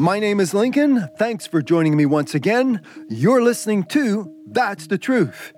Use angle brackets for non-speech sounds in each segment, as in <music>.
My name is Lincoln. Thanks for joining me once again. You're listening to That's the Truth.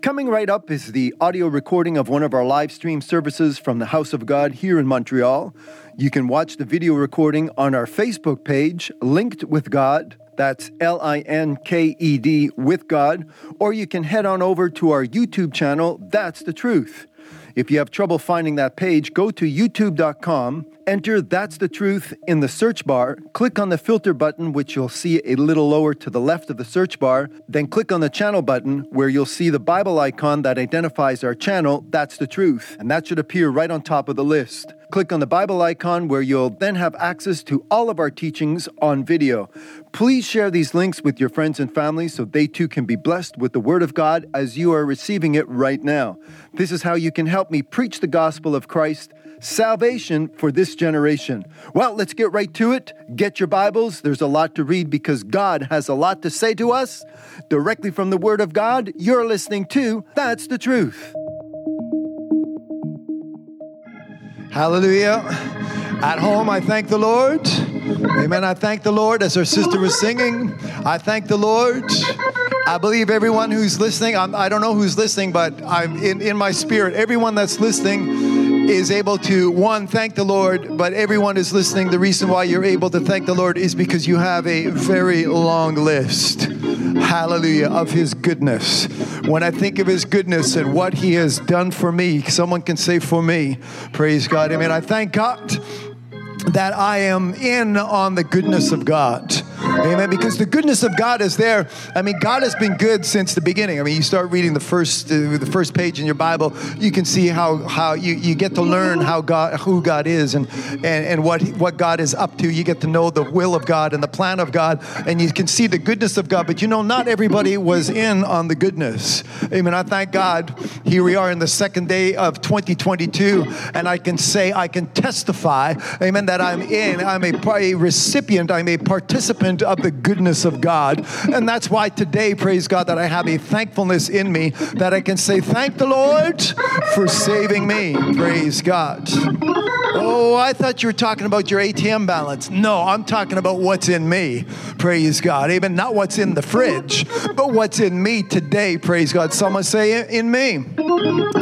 Coming right up is the audio recording of one of our live stream services from the House of God here in Montreal. You can watch the video recording on our Facebook page, Linked with God. That's L I N K E D with God. Or you can head on over to our YouTube channel, That's the Truth. If you have trouble finding that page, go to youtube.com, enter That's the Truth in the search bar, click on the filter button, which you'll see a little lower to the left of the search bar, then click on the channel button, where you'll see the Bible icon that identifies our channel, That's the Truth, and that should appear right on top of the list. Click on the Bible icon where you'll then have access to all of our teachings on video. Please share these links with your friends and family so they too can be blessed with the Word of God as you are receiving it right now. This is how you can help me preach the gospel of Christ, salvation for this generation. Well, let's get right to it. Get your Bibles. There's a lot to read because God has a lot to say to us. Directly from the Word of God, you're listening to That's the Truth. Hallelujah. At home, I thank the Lord. Amen. I thank the Lord as our sister was singing. I thank the Lord. I believe everyone who's listening, I'm, I do not know who's listening, but I'm in, in my spirit. Everyone that's listening is able to, one, thank the Lord, but everyone is listening. The reason why you're able to thank the Lord is because you have a very long list, hallelujah, of His goodness. When I think of His goodness and what He has done for me, someone can say for me, praise God. Amen. I thank God that I am in on the goodness of God. Amen. Because the goodness of God is there. I mean, God has been good since the beginning. I mean, you start reading the first uh, the first page in your Bible, you can see how how you, you get to learn how God who God is and, and and what what God is up to. You get to know the will of God and the plan of God, and you can see the goodness of God. But you know, not everybody was in on the goodness. Amen. I thank God. Here we are in the second day of 2022, and I can say I can testify, Amen, that I'm in. I'm a, a recipient. I'm a participant of the goodness of God. And that's why today, praise God, that I have a thankfulness in me that I can say, Thank the Lord for saving me. Praise God. Oh, I thought you were talking about your ATM balance. No, I'm talking about what's in me. Praise God. Even not what's in the fridge, but what's in me today. Praise God. Someone say in me.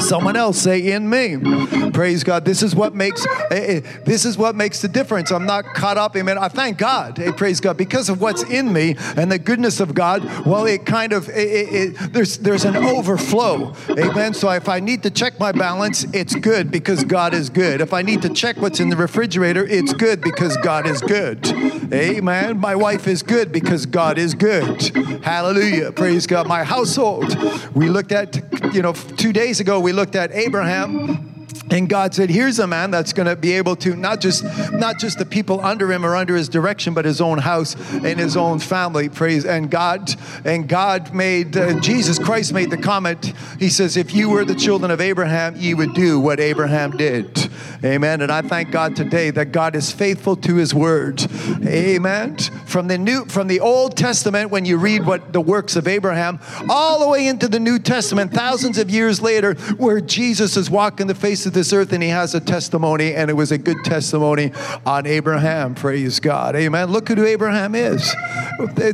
Someone else say in me. Praise God. This is what makes eh, eh, this is what makes the difference. I'm not caught up. Amen. I thank God. Hey, praise God because of what's in me and the goodness of God. Well, it kind of it, it, there's there's an overflow. Amen. So if I need to check my balance, it's good because God is good. If I need to check what's in the refrigerator, it's good because God is good. Amen. My wife is good because God is good. Hallelujah. Praise God. My household. We looked at you know two days ago we looked at Abraham and God said, "Here's a man that's going to be able to not just not just the people under him or under his direction, but his own house and his own family." Praise and God and God made uh, Jesus Christ made the comment. He says, "If you were the children of Abraham, ye would do what Abraham did." Amen. And I thank God today that God is faithful to His word. Amen. From the new from the Old Testament, when you read what the works of Abraham, all the way into the New Testament, thousands of years later, where Jesus is walking the face of this earth and he has a testimony, and it was a good testimony on Abraham. Praise God. Amen. Look who Abraham is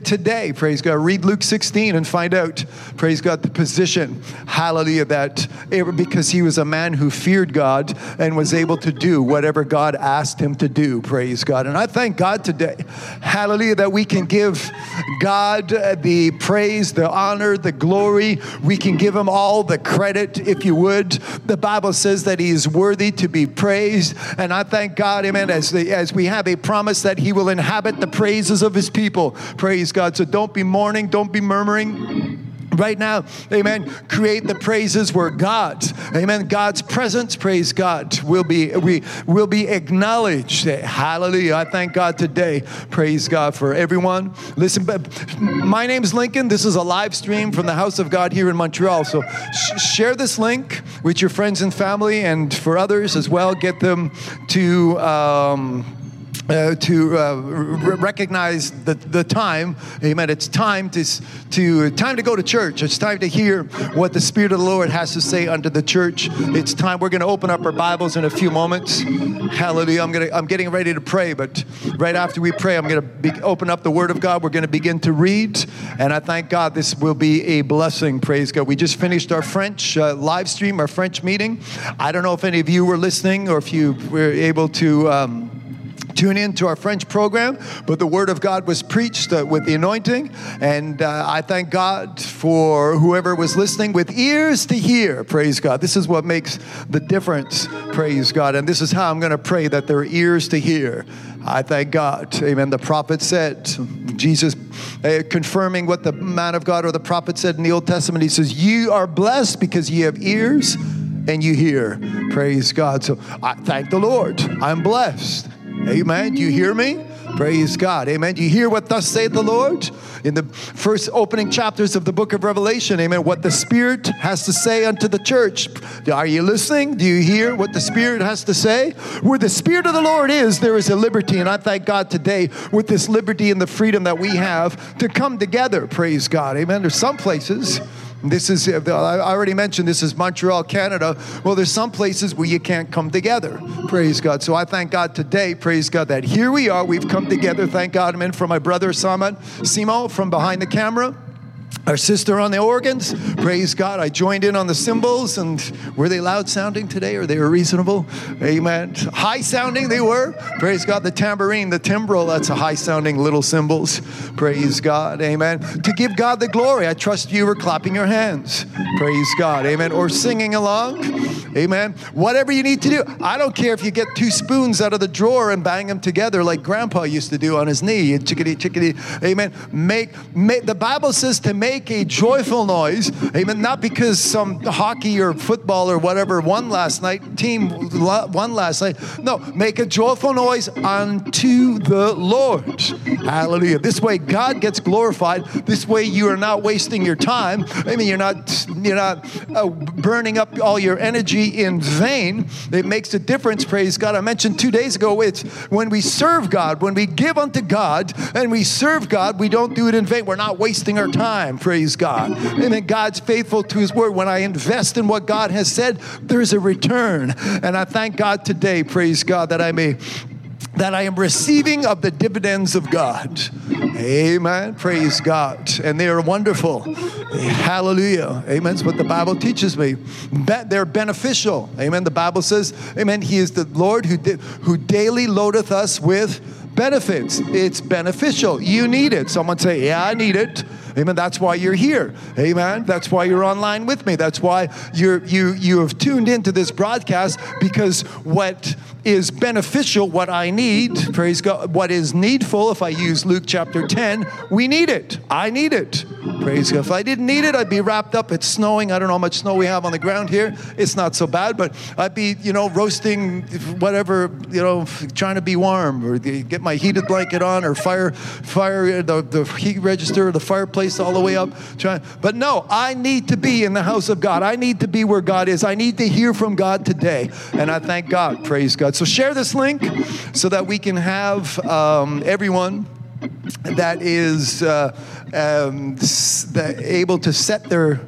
today. Praise God. Read Luke 16 and find out, praise God, the position. Hallelujah. That because he was a man who feared God and was able to do whatever God asked him to do. Praise God. And I thank God today. Hallelujah. That we can give God the praise, the honor, the glory. We can give him all the credit, if you would. The Bible says that he is worthy to be praised. And I thank God, amen, as, the, as we have a promise that He will inhabit the praises of His people. Praise God. So don't be mourning, don't be murmuring right now amen create the praises where god amen god's presence praise god will be we will be acknowledged. Hallelujah. I thank god today. Praise god for everyone. Listen my name is lincoln. This is a live stream from the house of god here in montreal. So sh- share this link with your friends and family and for others as well. Get them to um, uh, to uh, r- recognize the, the time. Amen. It's time to, to time to go to church. It's time to hear what the spirit of the lord has to say unto the church. It's time we're going to open up our bibles in a few moments. Hallelujah. I'm going to i'm getting ready to pray but right after we pray i'm going to be, open up the word of god. We're going to begin to read and i thank god this will be a blessing. Praise god. We just finished our french uh, live stream our french meeting. I don't know if any of you were listening or if you were able to um, tune in to our French program, but the Word of God was preached uh, with the anointing. And uh, I thank God for whoever was listening with ears to hear. Praise God. This is what makes the difference. Praise God. And this is how I'm going to pray that there are ears to hear. I thank God. Amen. The prophet said, Jesus uh, confirming what the man of God or the prophet said in the Old Testament, he says, You are blessed because you have ears and you hear. Praise God. So I thank the Lord. I'm blessed. Amen. Do you hear me? Praise God. Amen. Do you hear what thus saith the Lord? In the first opening chapters of the book of Revelation, amen. What the Spirit has to say unto the church. Are you listening? Do you hear what the Spirit has to say? Where the Spirit of the Lord is, there is a liberty. And I thank God today with this liberty and the freedom that we have to come together. Praise God. Amen. There's some places this is, I already mentioned this is Montreal, Canada. Well, there's some places where you can't come together. Praise God. So I thank God today, praise God, that here we are. We've come together. Thank God, amen, for my brother, Saman Simo, from behind the camera our sister on the organs. Praise God. I joined in on the cymbals, and were they loud sounding today or they were reasonable? Amen. High sounding they were. Praise God. The tambourine, the timbrel, that's a high sounding little cymbals. Praise God. Amen. To give God the glory, I trust you were clapping your hands. Praise God. Amen. Or singing along. Amen. Whatever you need to do. I don't care if you get two spoons out of the drawer and bang them together like grandpa used to do on his knee. Chickadee, chickadee. Amen. Make, make the Bible says to make a joyful noise. Amen. Not because some hockey or football or whatever won last night, team won last night. No, make a joyful noise unto the Lord. Hallelujah. This way God gets glorified. This way you are not wasting your time. I mean, you're not you're not uh, burning up all your energy in vain. It makes a difference. Praise God. I mentioned two days ago. It's when we serve God, when we give unto God, and we serve God, we don't do it in vain. We're not wasting our time praise God. And God's faithful to his word. When I invest in what God has said, there's a return. And I thank God today, praise God, that I may that I am receiving of the dividends of God. Amen. Praise God. And they are wonderful. Hallelujah. Amen. What the Bible teaches me. They're beneficial. Amen. The Bible says, Amen. He is the Lord who, who daily loadeth us with benefits. It's beneficial. You need it. Someone say, Yeah, I need it. Amen. That's why you're here. Amen. That's why you're online with me. That's why you're you you have tuned into this broadcast because what is beneficial, what I need, praise God, what is needful, if I use Luke chapter 10, we need it. I need it. Praise God. If I didn't need it, I'd be wrapped up. It's snowing. I don't know how much snow we have on the ground here. It's not so bad, but I'd be, you know, roasting whatever, you know, trying to be warm or get my heated blanket on or fire, fire the, the heat register, or the fireplace all the way up. Trying, but no, I need to be in the house of God. I need to be where God is. I need to hear from God today. And I thank God. Praise God. So share this link so that we can have um, everyone that is uh, um, able to set their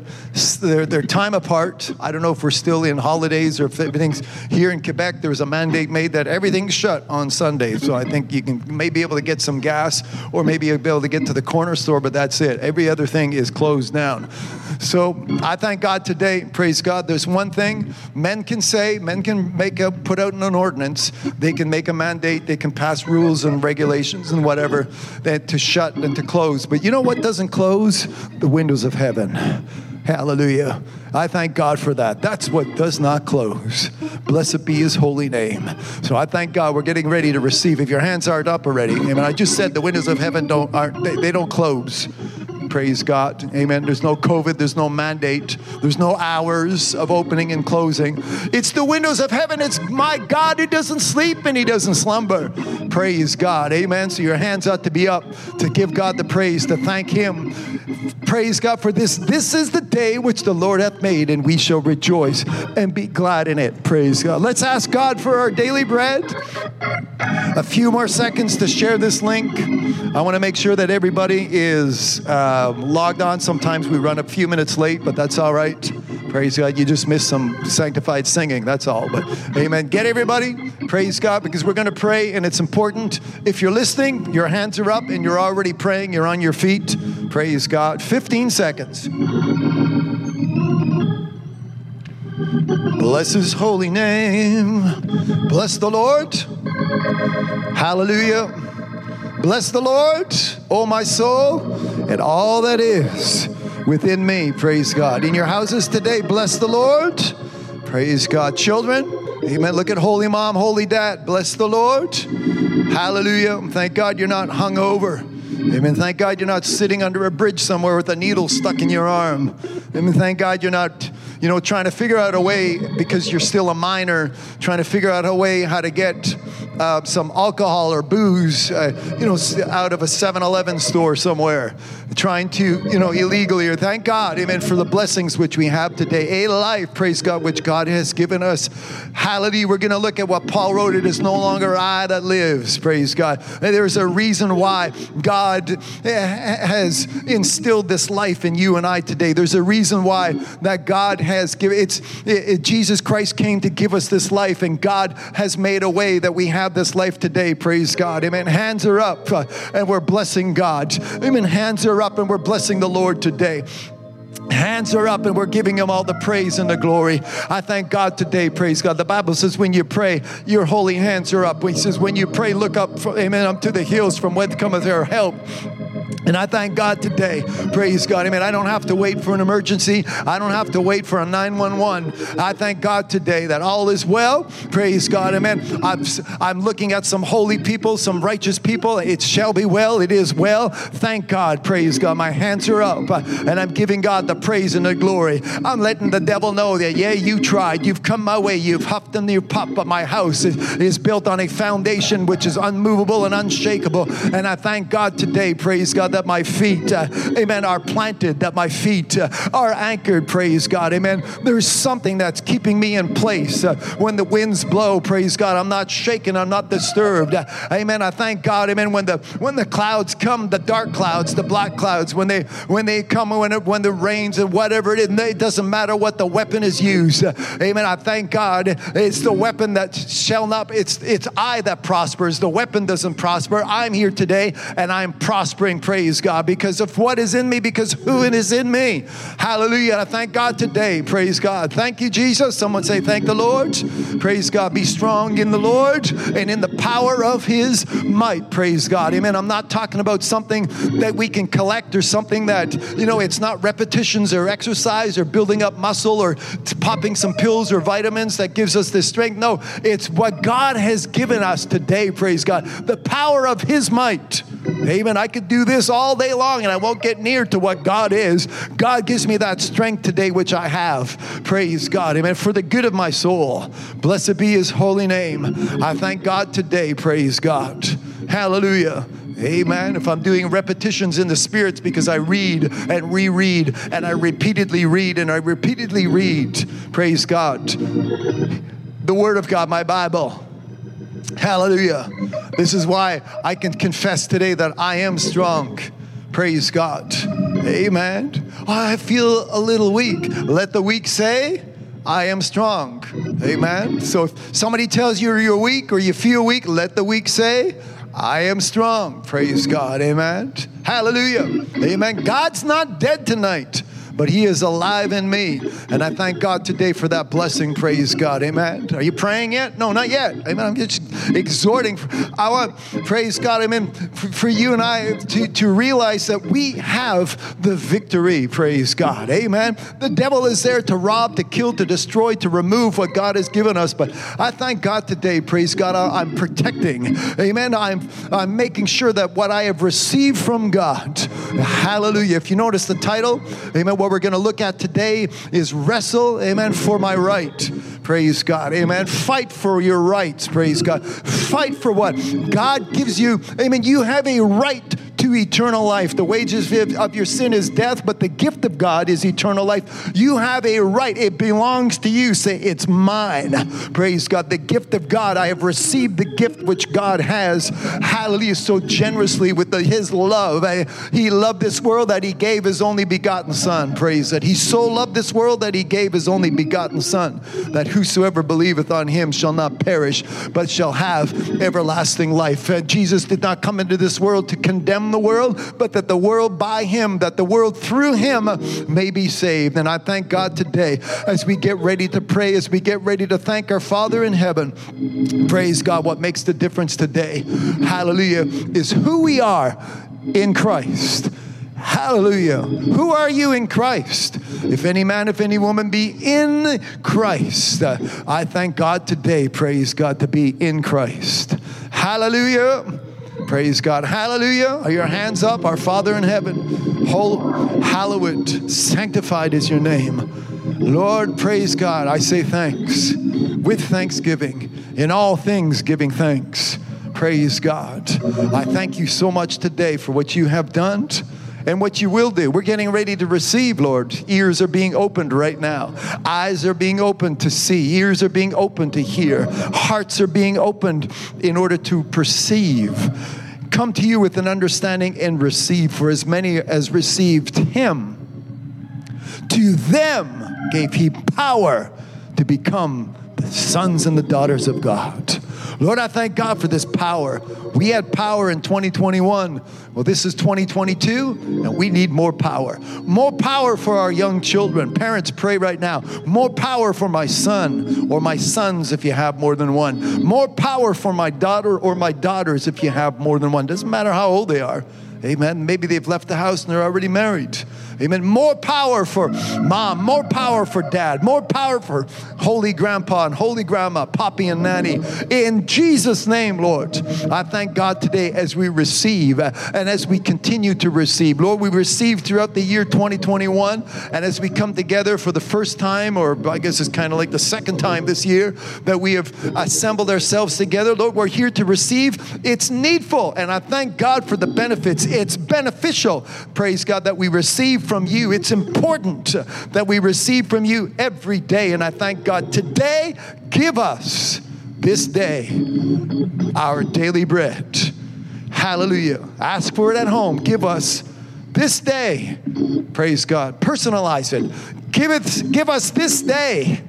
their, their time apart. I don't know if we're still in holidays or if everything's here in Quebec. There was a mandate made that everything's shut on Sunday. So I think you can maybe able to get some gas or maybe be able to get to the corner store, but that's it. Every other thing is closed down. So I thank God today. Praise God. There's one thing men can say, men can make a put out an ordinance. They can make a mandate. They can pass rules and regulations and whatever that to shut and to close. But you know what doesn't close? The windows of heaven. Hallelujah. I thank God for that. That's what does not close. Blessed be his holy name. So I thank God we're getting ready to receive. If your hands aren't up already, amen. I just said the windows of heaven don't aren't they, they don't close. Praise God. Amen. There's no COVID, there's no mandate, there's no hours of opening and closing. It's the windows of heaven. It's my God who doesn't sleep and he doesn't slumber. Praise God. Amen. So your hands ought to be up to give God the praise, to thank Him. Praise God for this. This is the day which the Lord hath made, and we shall rejoice and be glad in it. Praise God. Let's ask God for our daily bread. A few more seconds to share this link. I want to make sure that everybody is uh, Um, logged on. Sometimes we run a few minutes late, but that's all right. Praise God. You just missed some sanctified singing. That's all. But amen. Get everybody. Praise God because we're going to pray and it's important. If you're listening, your hands are up and you're already praying, you're on your feet. Praise God. 15 seconds. Bless his holy name. Bless the Lord. Hallelujah. Bless the Lord, oh my soul, and all that is within me. Praise God. In your houses today, bless the Lord. Praise God. Children, amen. Look at Holy Mom, Holy Dad. Bless the Lord. Hallelujah. Thank God you're not hung over. Amen. Thank God you're not sitting under a bridge somewhere with a needle stuck in your arm. Amen. Thank God you're not, you know, trying to figure out a way because you're still a minor, trying to figure out a way how to get uh, some alcohol or booze, uh, you know, out of a 7-Eleven store somewhere, trying to, you know, illegally. Or thank God, amen, for the blessings which we have today. A life, praise God, which God has given us. Hallelujah. We're going to look at what Paul wrote. It is no longer I that lives, praise God. And there's a reason why God has instilled this life in you and I today. There's a reason why that God has given. It's it, it, Jesus Christ came to give us this life, and God has made a way that we have this life today. Praise God. Amen. Hands are up, uh, and we're blessing God. Amen. Hands are up, and we're blessing the Lord today. Hands are up and we're giving him all the praise and the glory. I thank God today, praise God. The Bible says when you pray, your holy hands are up. He says when you pray, look up, for, amen, up to the hills from whence cometh our help. And I thank God today. Praise God. Amen. I don't have to wait for an emergency. I don't have to wait for a 911. I thank God today that all is well. Praise God. Amen. I'm, I'm looking at some holy people, some righteous people. It shall be well. It is well. Thank God. Praise God. My hands are up and I'm giving God the praise and the glory. I'm letting the devil know that, yeah, you tried. You've come my way. You've huffed and you've puffed, but my house is, is built on a foundation which is unmovable and unshakable. And I thank God today. Praise God that my feet, uh, amen, are planted, that my feet uh, are anchored, praise God, amen. There's something that's keeping me in place. Uh, when the winds blow, praise God, I'm not shaken, I'm not disturbed. Uh, amen. I thank God, amen. When the when the clouds come, the dark clouds, the black clouds, when they when they come, when it, when the and whatever it is, it doesn't matter what the weapon is used. Amen. I thank God. It's the weapon that shall not. It's it's I that prospers. The weapon doesn't prosper. I'm here today, and I'm prospering. Praise God, because of what is in me, because who is in me. Hallelujah. I thank God today. Praise God. Thank you, Jesus. Someone say, Thank the Lord. Praise God. Be strong in the Lord and in the power of his might. Praise God. Amen. I'm not talking about something that we can collect or something that, you know, it's not or exercise or building up muscle or popping some pills or vitamins that gives us this strength. No, it's what God has given us today. Praise God. The power of his might. Amen. I could do this all day long and I won't get near to what God is. God gives me that strength today, which I have. Praise God. Amen. For the good of my soul. Blessed be his holy name. I thank God today. Praise God. Hallelujah. Amen. If I'm doing repetitions in the spirits because I read and reread and I repeatedly read and I repeatedly read, praise God. The Word of God, my Bible. Hallelujah. This is why I can confess today that I am strong. Praise God. Amen. I feel a little weak. Let the weak say, I am strong. Amen. So if somebody tells you you're weak or you feel weak, let the weak say, I am strong. Praise God. Amen. Hallelujah. Amen. God's not dead tonight but He is alive in me. And I thank God today for that blessing. Praise God. Amen. Are you praying yet? No, not yet. Amen. I'm just exhorting. I want, praise God, amen, for you and I to, to realize that we have the victory. Praise God. Amen. The devil is there to rob, to kill, to destroy, to remove what God has given us. But I thank God today. Praise God. I'm protecting. Amen. I'm, I'm making sure that what I have received from God, hallelujah. If you notice the title, amen, what we're going to look at today is wrestle, amen, for my right. Praise God. Amen. Fight for your rights. Praise God. Fight for what? God gives you, amen. You have a right to eternal life. The wages of your sin is death, but the gift of God is eternal life. You have a right. It belongs to you. Say, it's mine. Praise God. The gift of God. I have received the gift which God has. Hallelujah. So generously with the, his love. I, he loved this world that he gave his only begotten son. Praise that. He so loved this world that he gave his only begotten son, that whosoever believeth on him shall not perish, but shall have everlasting life. Uh, Jesus did not come into this world to condemn the world, but that the world by him, that the world through him may be saved. And I thank God today as we get ready to pray, as we get ready to thank our Father in heaven. Praise God. What makes the difference today, hallelujah, is who we are in Christ. Hallelujah. Who are you in Christ? If any man, if any woman be in Christ, uh, I thank God today, praise God, to be in Christ. Hallelujah. Praise God. Hallelujah. Are your hands up? Our Father in heaven, whole, hallowed, sanctified is your name. Lord, praise God. I say thanks with thanksgiving. In all things, giving thanks. Praise God. I thank you so much today for what you have done and what you will do. We're getting ready to receive, Lord. Ears are being opened right now, eyes are being opened to see, ears are being opened to hear, hearts are being opened in order to perceive. Come to you with an understanding and receive, for as many as received him, to them gave he power to become the sons and the daughters of God. Lord, I thank God for this power. We had power in 2021. Well, this is 2022, and we need more power. More power for our young children. Parents, pray right now. More power for my son or my sons if you have more than one. More power for my daughter or my daughters if you have more than one. Doesn't matter how old they are. Amen. Maybe they've left the house and they're already married. Amen. More power for mom, more power for dad, more power for holy grandpa and holy grandma, Poppy and Nanny. In Jesus' name, Lord, I thank God today as we receive and as we continue to receive. Lord, we receive throughout the year 2021, and as we come together for the first time, or I guess it's kind of like the second time this year that we have assembled ourselves together, Lord, we're here to receive. It's needful, and I thank God for the benefits. It's beneficial, praise God, that we receive from you. It's important that we receive from you every day. And I thank God today, give us this day our daily bread. Hallelujah. Ask for it at home. Give us this day. Praise God. Personalize it. Give it give us this day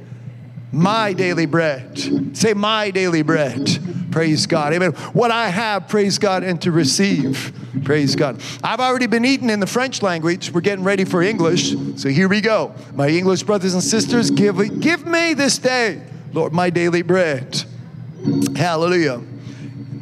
my daily bread. Say my daily bread. Praise God. Amen. What I have, praise God, and to receive. Praise God. I've already been eating in the French language. We're getting ready for English. So here we go. My English brothers and sisters, give, give me this day, Lord, my daily bread. Hallelujah.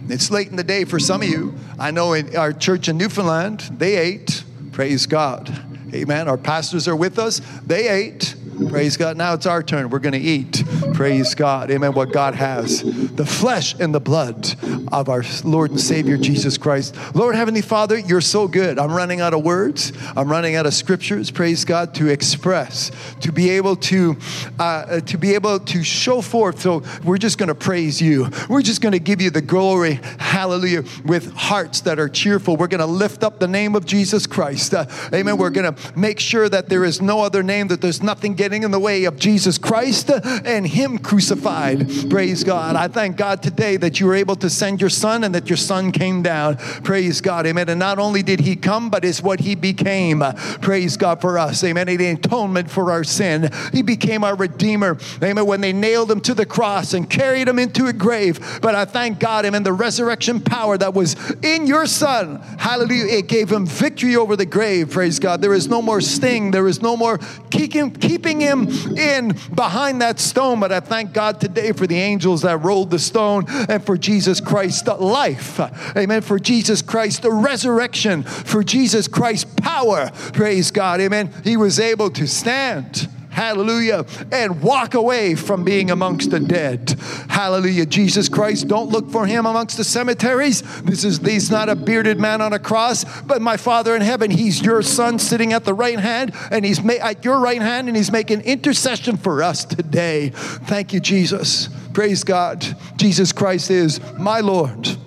It's late in the day for some of you. I know in our church in Newfoundland, they ate. Praise God. Amen. Our pastors are with us. They ate. Praise God. Now it's our turn. We're going to eat. Praise God. Amen. What God has the flesh and the blood of our Lord and Savior Jesus Christ. Lord Heavenly Father, you're so good. I'm running out of words. I'm running out of scriptures. Praise God to express, to be able to, uh, to be able to show forth. So we're just going to praise you. We're just going to give you the glory. Hallelujah. With hearts that are cheerful. We're going to lift up the name of Jesus Christ. Uh, amen. We're going to make sure that there is no other name, that there's nothing getting getting in the way of Jesus Christ and Him crucified. Praise God. I thank God today that you were able to send your Son and that your Son came down. Praise God. Amen. And not only did He come, but it's what He became. Praise God for us. Amen. The atonement for our sin. He became our Redeemer. Amen. When they nailed Him to the cross and carried Him into a grave. But I thank God, Amen. The resurrection power that was in your Son. Hallelujah. It gave Him victory over the grave. Praise God. There is no more sting. There is no more keeping, keeping him in behind that stone. But I thank God today for the angels that rolled the stone and for Jesus Christ's life. Amen. For Jesus Christ, the resurrection, for Jesus Christ's power. Praise God. Amen. He was able to stand Hallelujah. And walk away from being amongst the dead. Hallelujah. Jesus Christ, don't look for him amongst the cemeteries. This is he's not a bearded man on a cross, but my Father in heaven, he's your son sitting at the right hand, and he's ma- at your right hand, and he's making intercession for us today. Thank you, Jesus. Praise God. Jesus Christ is my Lord.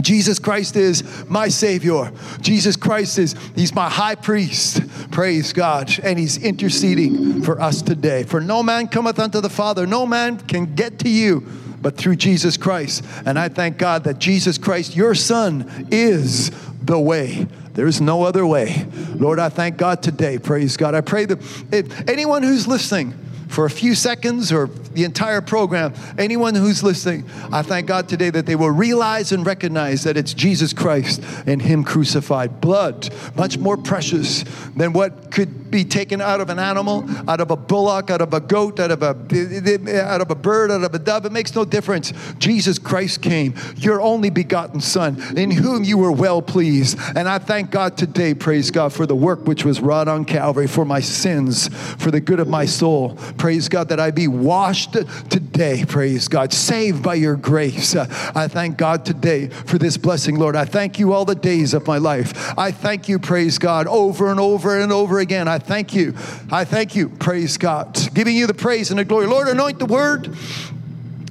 Jesus Christ is my Savior. Jesus Christ is, He's my high priest. Praise God. And He's interceding for us today. For no man cometh unto the Father, no man can get to you but through Jesus Christ. And I thank God that Jesus Christ, your Son, is the way. There's no other way. Lord, I thank God today. Praise God. I pray that if anyone who's listening, for a few seconds or the entire program, anyone who's listening, I thank God today that they will realize and recognize that it's Jesus Christ and Him crucified. Blood, much more precious than what could be taken out of an animal, out of a bullock, out of a goat, out of a, out of a bird, out of a dove. It makes no difference. Jesus Christ came, your only begotten Son, in whom you were well pleased. And I thank God today, praise God, for the work which was wrought on Calvary, for my sins, for the good of my soul. Praise God that I be washed today, praise God, saved by your grace. I thank God today for this blessing, Lord. I thank you all the days of my life. I thank you, praise God, over and over and over again. I thank you. I thank you, praise God, giving you the praise and the glory. Lord, anoint the word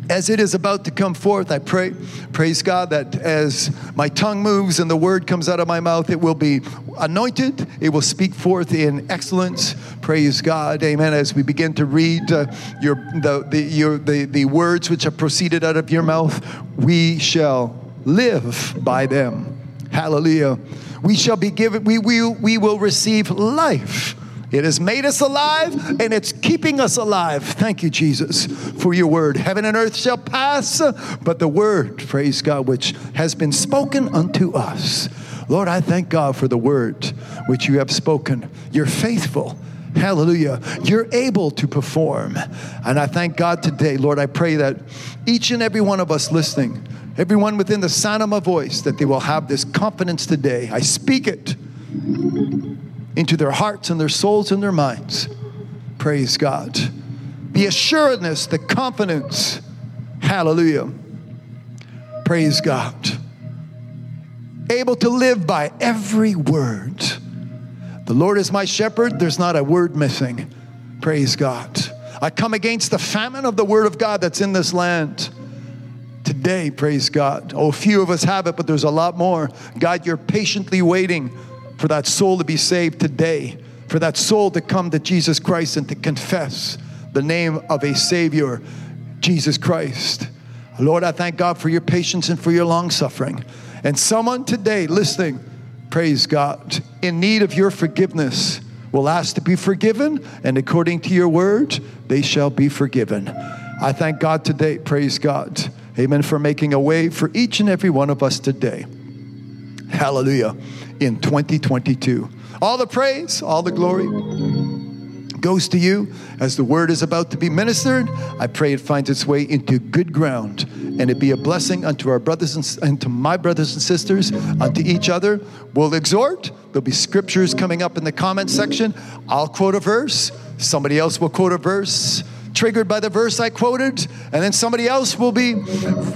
as it is about to come forth, I pray, praise God, that as my tongue moves and the word comes out of my mouth, it will be anointed. It will speak forth in excellence. Praise God, Amen. As we begin to read uh, your the the, your the the words which have proceeded out of your mouth, we shall live by them. Hallelujah. We shall be given. We will we will receive life it has made us alive and it's keeping us alive. Thank you, Jesus, for your word. Heaven and earth shall pass, but the word, praise God, which has been spoken unto us. Lord, I thank God for the word which you have spoken. You're faithful. Hallelujah. You're able to perform. And I thank God today, Lord, I pray that each and every one of us listening, everyone within the sound of my voice, that they will have this confidence today. I speak it into their hearts and their souls and their minds. Praise God. The assuredness, the confidence. Hallelujah. Praise God. Able to live by every word. The Lord is my shepherd, there's not a word missing. Praise God. I come against the famine of the word of God that's in this land today, praise God. Oh, few of us have it, but there's a lot more. God, you're patiently waiting for that soul to be saved today, for that soul to come to Jesus Christ and to confess the name of a Savior, Jesus Christ. Lord, I thank God for your patience and for your long suffering. And someone today listening, praise God, in need of your forgiveness will ask to be forgiven, and according to your word, they shall be forgiven. I thank God today, praise God. Amen, for making a way for each and every one of us today. Hallelujah in 2022. All the praise, all the glory goes to you as the word is about to be ministered. I pray it finds its way into good ground and it be a blessing unto our brothers and, and to my brothers and sisters, unto each other. We'll exhort. There'll be scriptures coming up in the comment section. I'll quote a verse. Somebody else will quote a verse triggered by the verse I quoted, and then somebody else will be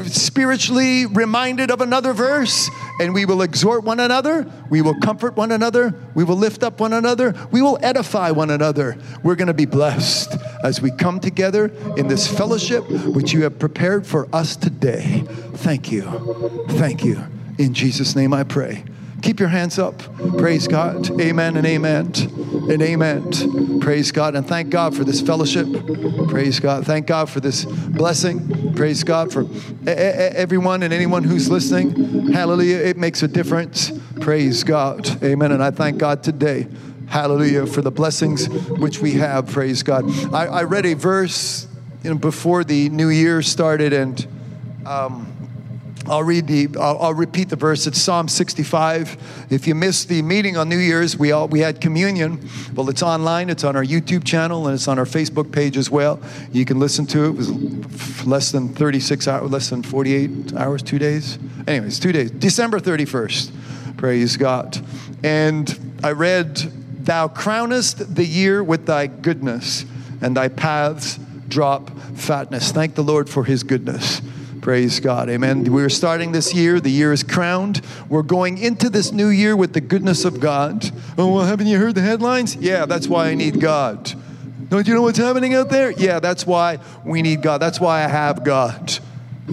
spiritually reminded of another verse, and we will exhort one another, we will comfort one another, we will lift up one another, we will edify one another. We're going to be blessed as we come together in this fellowship which you have prepared for us today. Thank you. Thank you. In Jesus' name I pray. Keep your hands up. Praise God. Amen and amen and amen. Praise God. And thank God for this fellowship. Praise God. Thank God for this blessing. Praise God for everyone and anyone who's listening. Hallelujah. It makes a difference. Praise God. Amen. And I thank God today. Hallelujah for the blessings which we have. Praise God. I, I read a verse you know, before the new year started and. Um, I'll read the, I'll, I'll, repeat the verse. It's Psalm 65. If you missed the meeting on New Year's, we all, we had communion. Well, it's online. It's on our YouTube channel and it's on our Facebook page as well. You can listen to it. It was less than 36 hours, less than 48 hours, two days. Anyways, two days. December 31st. Praise God. And I read, Thou crownest the year with thy goodness and thy paths drop fatness. Thank the Lord for his goodness. Praise God. Amen. We're starting this year. The year is crowned. We're going into this new year with the goodness of God. Oh, well, haven't you heard the headlines? Yeah, that's why I need God. Don't you know what's happening out there? Yeah, that's why we need God. That's why I have God.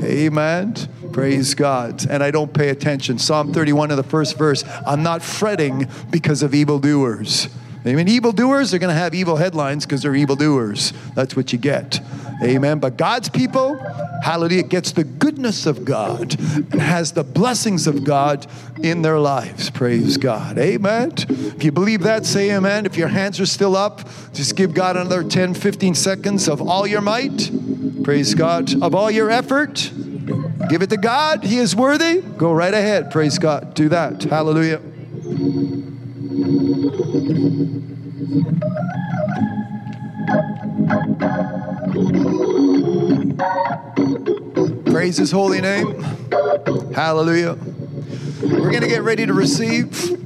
Amen. Praise God. And I don't pay attention. Psalm 31 in the first verse I'm not fretting because of evildoers. Amen. Evildoers are going to have evil headlines because they're evildoers. That's what you get. Amen. But God's people, hallelujah, gets the goodness of God and has the blessings of God in their lives. Praise God. Amen. If you believe that, say amen. If your hands are still up, just give God another 10, 15 seconds of all your might. Praise God. Of all your effort. Give it to God. He is worthy. Go right ahead. Praise God. Do that. Hallelujah. Praise his holy name. Hallelujah. We're going to get ready to receive.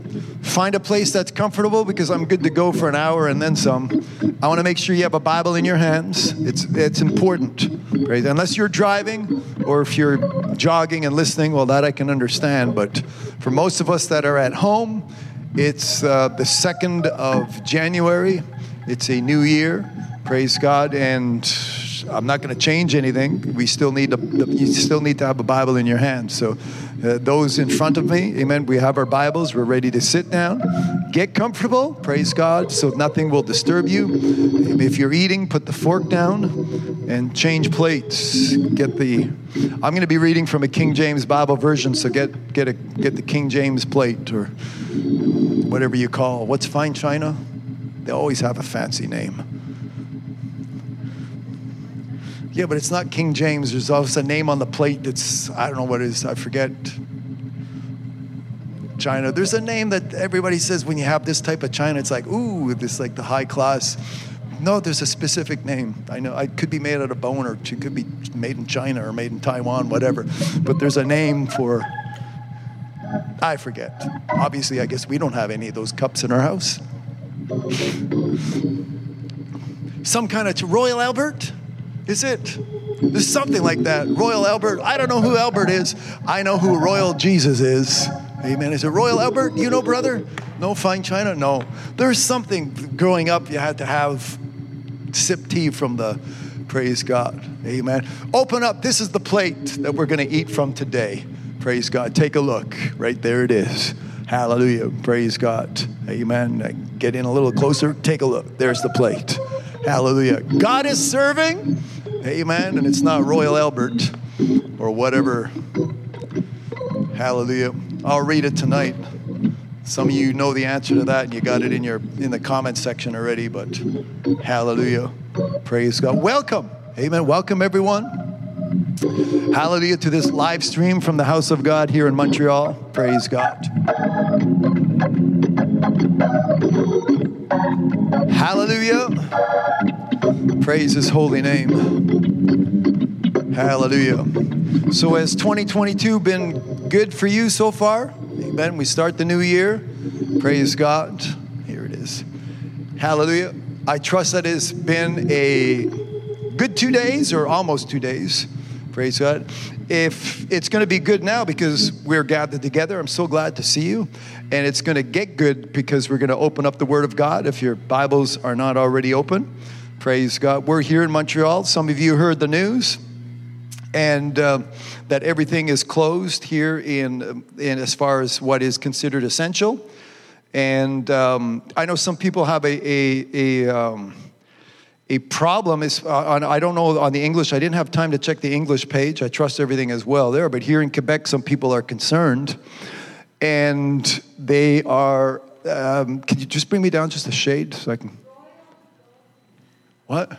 Find a place that's comfortable because I'm good to go for an hour and then some. I want to make sure you have a Bible in your hands. It's, it's important. Praise. Unless you're driving or if you're jogging and listening, well, that I can understand. But for most of us that are at home, it's uh, the 2nd of January. It's a new year. Praise God. And I'm not going to change anything. We still need to, you still need to have a Bible in your hand. So, uh, those in front of me, amen. We have our Bibles. We're ready to sit down. Get comfortable. Praise God. So nothing will disturb you. If you're eating, put the fork down and change plates. Get the. I'm going to be reading from a King James Bible version. So get get a get the King James plate or whatever you call. What's fine china? They always have a fancy name. Yeah, but it's not King James. There's always a name on the plate that's, I don't know what it is, I forget. China. There's a name that everybody says when you have this type of China, it's like, ooh, this like the high class. No, there's a specific name. I know it could be made out of bone or it could be made in China or made in Taiwan, whatever. But there's a name for, I forget. Obviously, I guess we don't have any of those cups in our house. Some kind of Royal Albert? Is it? There's something like that. Royal Albert. I don't know who Albert is. I know who Royal Jesus is. Amen. Is it Royal Albert? You know, brother? No fine china? No. There's something growing up you had to have sip tea from the praise God. Amen. Open up. This is the plate that we're going to eat from today. Praise God. Take a look. Right there it is. Hallelujah. Praise God. Amen. Get in a little closer. Take a look. There's the plate. Hallelujah. God is serving. Amen. And it's not Royal Albert or whatever. Hallelujah. I'll read it tonight. Some of you know the answer to that and you got it in your in the comment section already, but hallelujah. Praise God. Welcome. Amen. Welcome everyone. Hallelujah to this live stream from the house of God here in Montreal. Praise God. Hallelujah. Praise his holy name. Hallelujah. So has 2022 been good for you so far? Amen. We start the new year. Praise God. Here it is. Hallelujah. I trust that it's been a good two days or almost two days. Praise God. If it's going to be good now because we're gathered together, I'm so glad to see you. And it's going to get good because we're going to open up the Word of God if your Bibles are not already open. Praise God. We're here in Montreal. Some of you heard the news. And uh, that everything is closed here in, in as far as what is considered essential. And um, I know some people have a, a, a um, a problem is uh, on, i don't know on the english i didn't have time to check the english page i trust everything as well there but here in quebec some people are concerned and they are um, can you just bring me down just a shade so i can what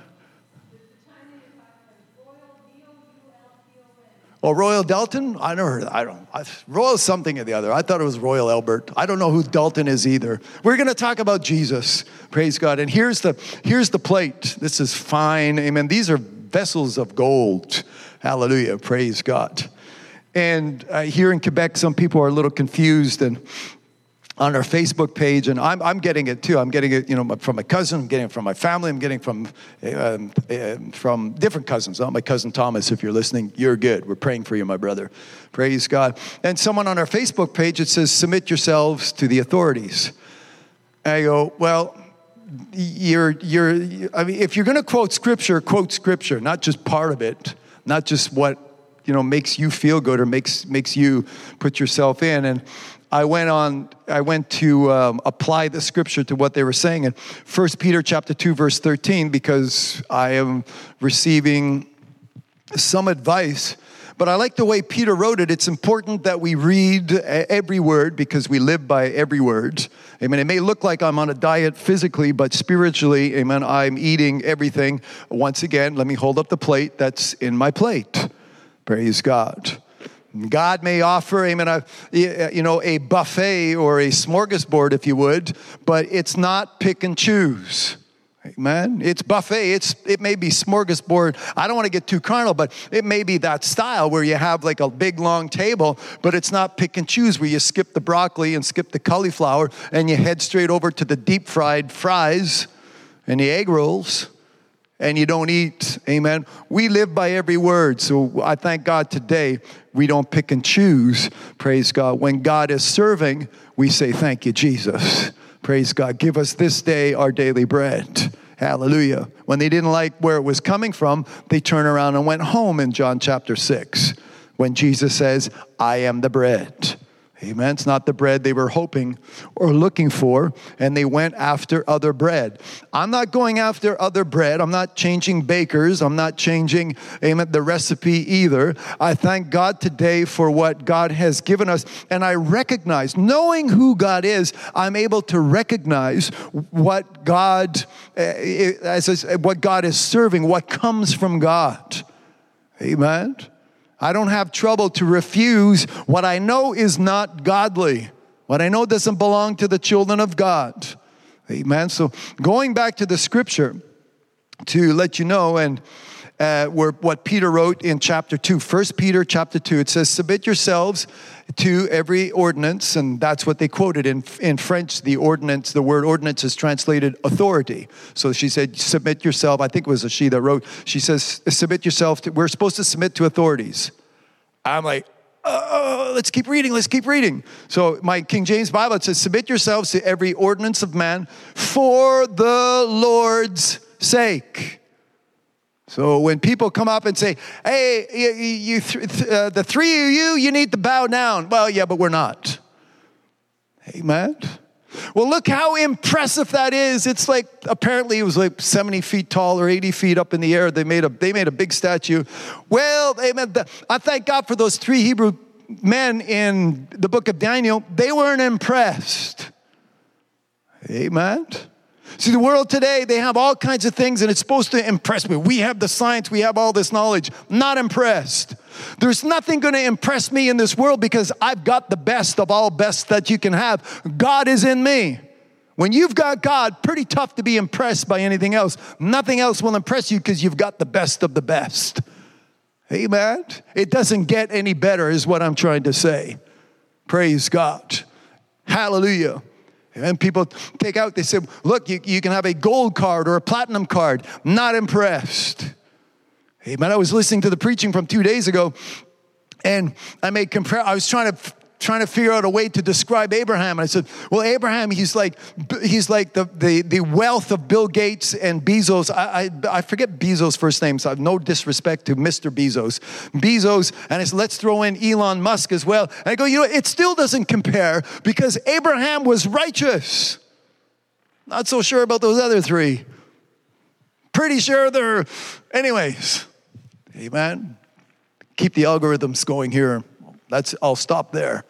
Oh, Royal Doulton? I never heard of that. I don't. I, Royal something or the other. I thought it was Royal Albert. I don't know who Dalton is either. We're going to talk about Jesus. Praise God. And here's the here's the plate. This is fine. Amen. These are vessels of gold. Hallelujah. Praise God. And uh, here in Quebec, some people are a little confused and on our Facebook page, and I'm, I'm getting it too. I'm getting it, you know, from my cousin. I'm getting it from my family. I'm getting from um, uh, from different cousins. Not my cousin Thomas. If you're listening, you're good. We're praying for you, my brother. Praise God. And someone on our Facebook page it says, "Submit yourselves to the authorities." And I go, well, you're you're. I mean, if you're going to quote scripture, quote scripture, not just part of it, not just what you know makes you feel good or makes makes you put yourself in and I went on, I went to um, apply the scripture to what they were saying in 1 Peter chapter 2, verse 13, because I am receiving some advice. But I like the way Peter wrote it. It's important that we read every word because we live by every word. Amen. It may look like I'm on a diet physically, but spiritually, amen, I'm eating everything. Once again, let me hold up the plate that's in my plate. Praise God. God may offer, amen, a, uh, you know, a buffet or a smorgasbord, if you would, but it's not pick and choose. Amen. It's buffet. It's it may be smorgasbord. I don't want to get too carnal, but it may be that style where you have like a big long table, but it's not pick and choose where you skip the broccoli and skip the cauliflower and you head straight over to the deep fried fries and the egg rolls and you don't eat. Amen. We live by every word. So I thank God today we don't pick and choose. Praise God. When God is serving, we say, Thank you, Jesus. Praise God. Give us this day our daily bread. Hallelujah. When they didn't like where it was coming from, they turned around and went home in John chapter 6 when Jesus says, I am the bread. Amen. It's not the bread they were hoping or looking for, and they went after other bread. I'm not going after other bread. I'm not changing bakers. I'm not changing, amen, the recipe either. I thank God today for what God has given us, and I recognize, knowing who God is, I'm able to recognize what God, eh, eh, as what God is serving, what comes from God. Amen. I don't have trouble to refuse what I know is not godly, what I know doesn't belong to the children of God. Amen. So going back to the scripture to let you know, and uh, where, what Peter wrote in chapter 2, 1 Peter chapter 2, it says, Submit yourselves to every ordinance, and that's what they quoted in, in French. The ordinance, the word ordinance is translated authority. So she said, Submit yourself. I think it was a she that wrote, she says, Submit yourself to, we're supposed to submit to authorities. I'm like, oh, let's keep reading, let's keep reading. So, my King James Bible, says, Submit yourselves to every ordinance of man for the Lord's sake. So when people come up and say, "Hey, you, you th- uh, the three of you, you need to bow down," well, yeah, but we're not. Amen. Well, look how impressive that is. It's like apparently it was like 70 feet tall or 80 feet up in the air. They made a they made a big statue. Well, amen. I thank God for those three Hebrew men in the book of Daniel. They weren't impressed. Amen. See, the world today, they have all kinds of things and it's supposed to impress me. We have the science, we have all this knowledge. Not impressed. There's nothing going to impress me in this world because I've got the best of all best that you can have. God is in me. When you've got God, pretty tough to be impressed by anything else. Nothing else will impress you because you've got the best of the best. Amen. It doesn't get any better, is what I'm trying to say. Praise God. Hallelujah. And people take out, they say, look, you, you can have a gold card or a platinum card. Not impressed. Amen. I was listening to the preaching from two days ago, and I made compare. I was trying to trying to figure out a way to describe Abraham. And I said, well, Abraham, he's like, he's like the, the, the wealth of Bill Gates and Bezos. I, I, I forget Bezos' first name, so I have no disrespect to Mr. Bezos. Bezos, and I said, let's throw in Elon Musk as well. And I go, you know, it still doesn't compare because Abraham was righteous. Not so sure about those other three. Pretty sure they're, anyways. Amen. Keep the algorithms going here. That's, I'll stop there.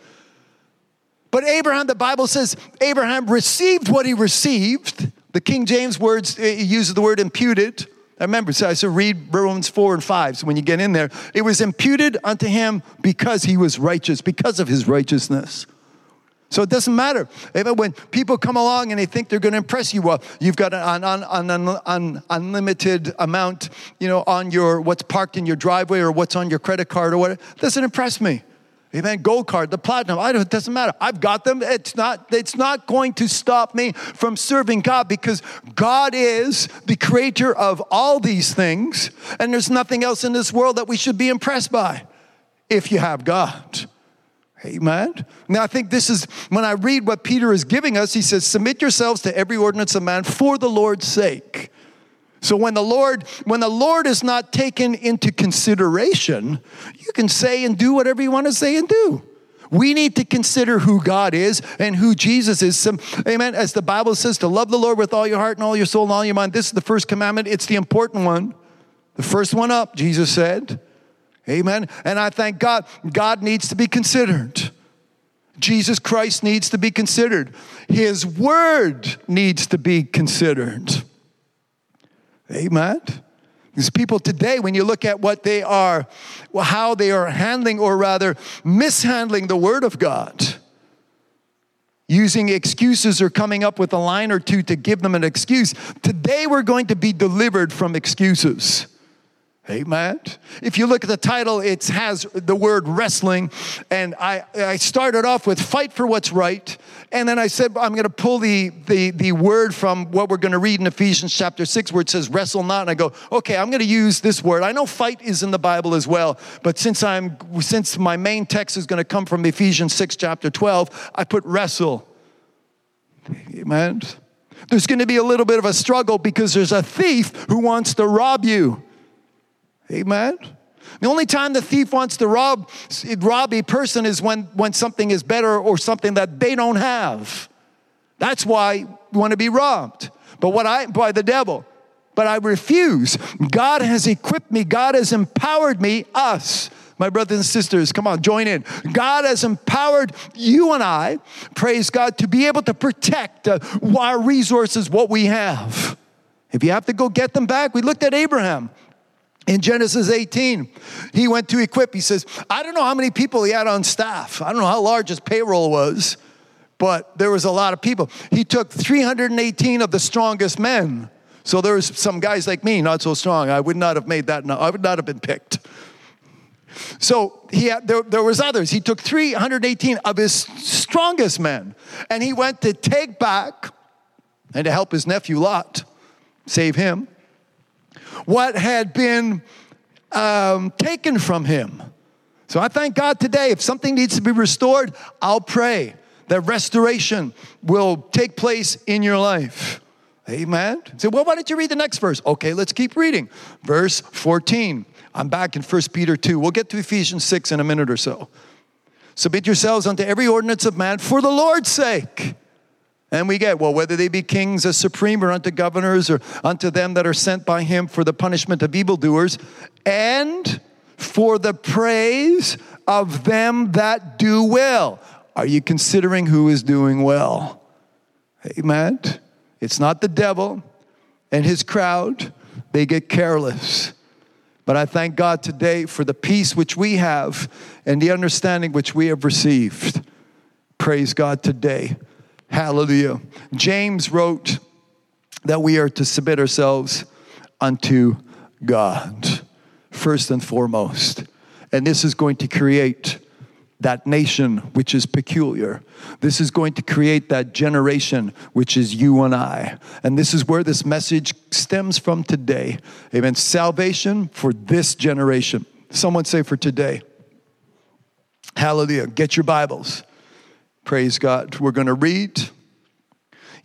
But Abraham, the Bible says, Abraham received what he received. The King James words eh, uses the word imputed. I remember, so I said read Romans 4 and 5. So when you get in there, it was imputed unto him because he was righteous, because of his righteousness. So it doesn't matter. Even when people come along and they think they're going to impress you, well, you've got an, an, an, an, unlimited amount, you know, on your what's parked in your driveway or what's on your credit card or what. Doesn't impress me. Amen. Gold card, the platinum. I don't, it doesn't matter. I've got them. It's not, it's not going to stop me from serving God because God is the creator of all these things. And there's nothing else in this world that we should be impressed by if you have God. Amen. Now, I think this is when I read what Peter is giving us, he says, Submit yourselves to every ordinance of man for the Lord's sake. So when the Lord, when the Lord is not taken into consideration, you can say and do whatever you want to say and do. We need to consider who God is and who Jesus is. Amen. As the Bible says, to love the Lord with all your heart and all your soul and all your mind. This is the first commandment. It's the important one. The first one up, Jesus said. Amen. And I thank God. God needs to be considered. Jesus Christ needs to be considered. His word needs to be considered. Amen. These people today, when you look at what they are, how they are handling, or rather mishandling the Word of God, using excuses or coming up with a line or two to give them an excuse, today we're going to be delivered from excuses. Amen. If you look at the title, it has the word wrestling. And I, I started off with fight for what's right. And then I said, I'm going to pull the, the, the word from what we're going to read in Ephesians chapter 6, where it says wrestle not. And I go, okay, I'm going to use this word. I know fight is in the Bible as well. But since, I'm, since my main text is going to come from Ephesians 6, chapter 12, I put wrestle. Amen. There's going to be a little bit of a struggle because there's a thief who wants to rob you. Amen. The only time the thief wants to rob, rob a person is when, when something is better or something that they don't have. That's why we want to be robbed. But what I by the devil. But I refuse. God has equipped me, God has empowered me, us. My brothers and sisters, come on, join in. God has empowered you and I, praise God, to be able to protect uh, our resources, what we have. If you have to go get them back, we looked at Abraham. In Genesis 18, he went to equip. He says, I don't know how many people he had on staff. I don't know how large his payroll was, but there was a lot of people. He took 318 of the strongest men. So there was some guys like me, not so strong. I would not have made that, I would not have been picked. So he had, there, there was others. He took 318 of his strongest men, and he went to take back and to help his nephew Lot, save him what had been um, taken from him. So I thank God today. If something needs to be restored, I'll pray that restoration will take place in your life. Amen. So, well, why don't you read the next verse? Okay, let's keep reading. Verse 14. I'm back in 1 Peter 2. We'll get to Ephesians 6 in a minute or so. Submit yourselves unto every ordinance of man for the Lord's sake and we get, well, whether they be kings as supreme or unto governors or unto them that are sent by him for the punishment of evildoers and for the praise of them that do well. Are you considering who is doing well? Amen. It's not the devil and his crowd, they get careless. But I thank God today for the peace which we have and the understanding which we have received. Praise God today. Hallelujah. James wrote that we are to submit ourselves unto God, first and foremost. And this is going to create that nation which is peculiar. This is going to create that generation which is you and I. And this is where this message stems from today. Amen. Salvation for this generation. Someone say for today. Hallelujah. Get your Bibles. Praise God. We're going to read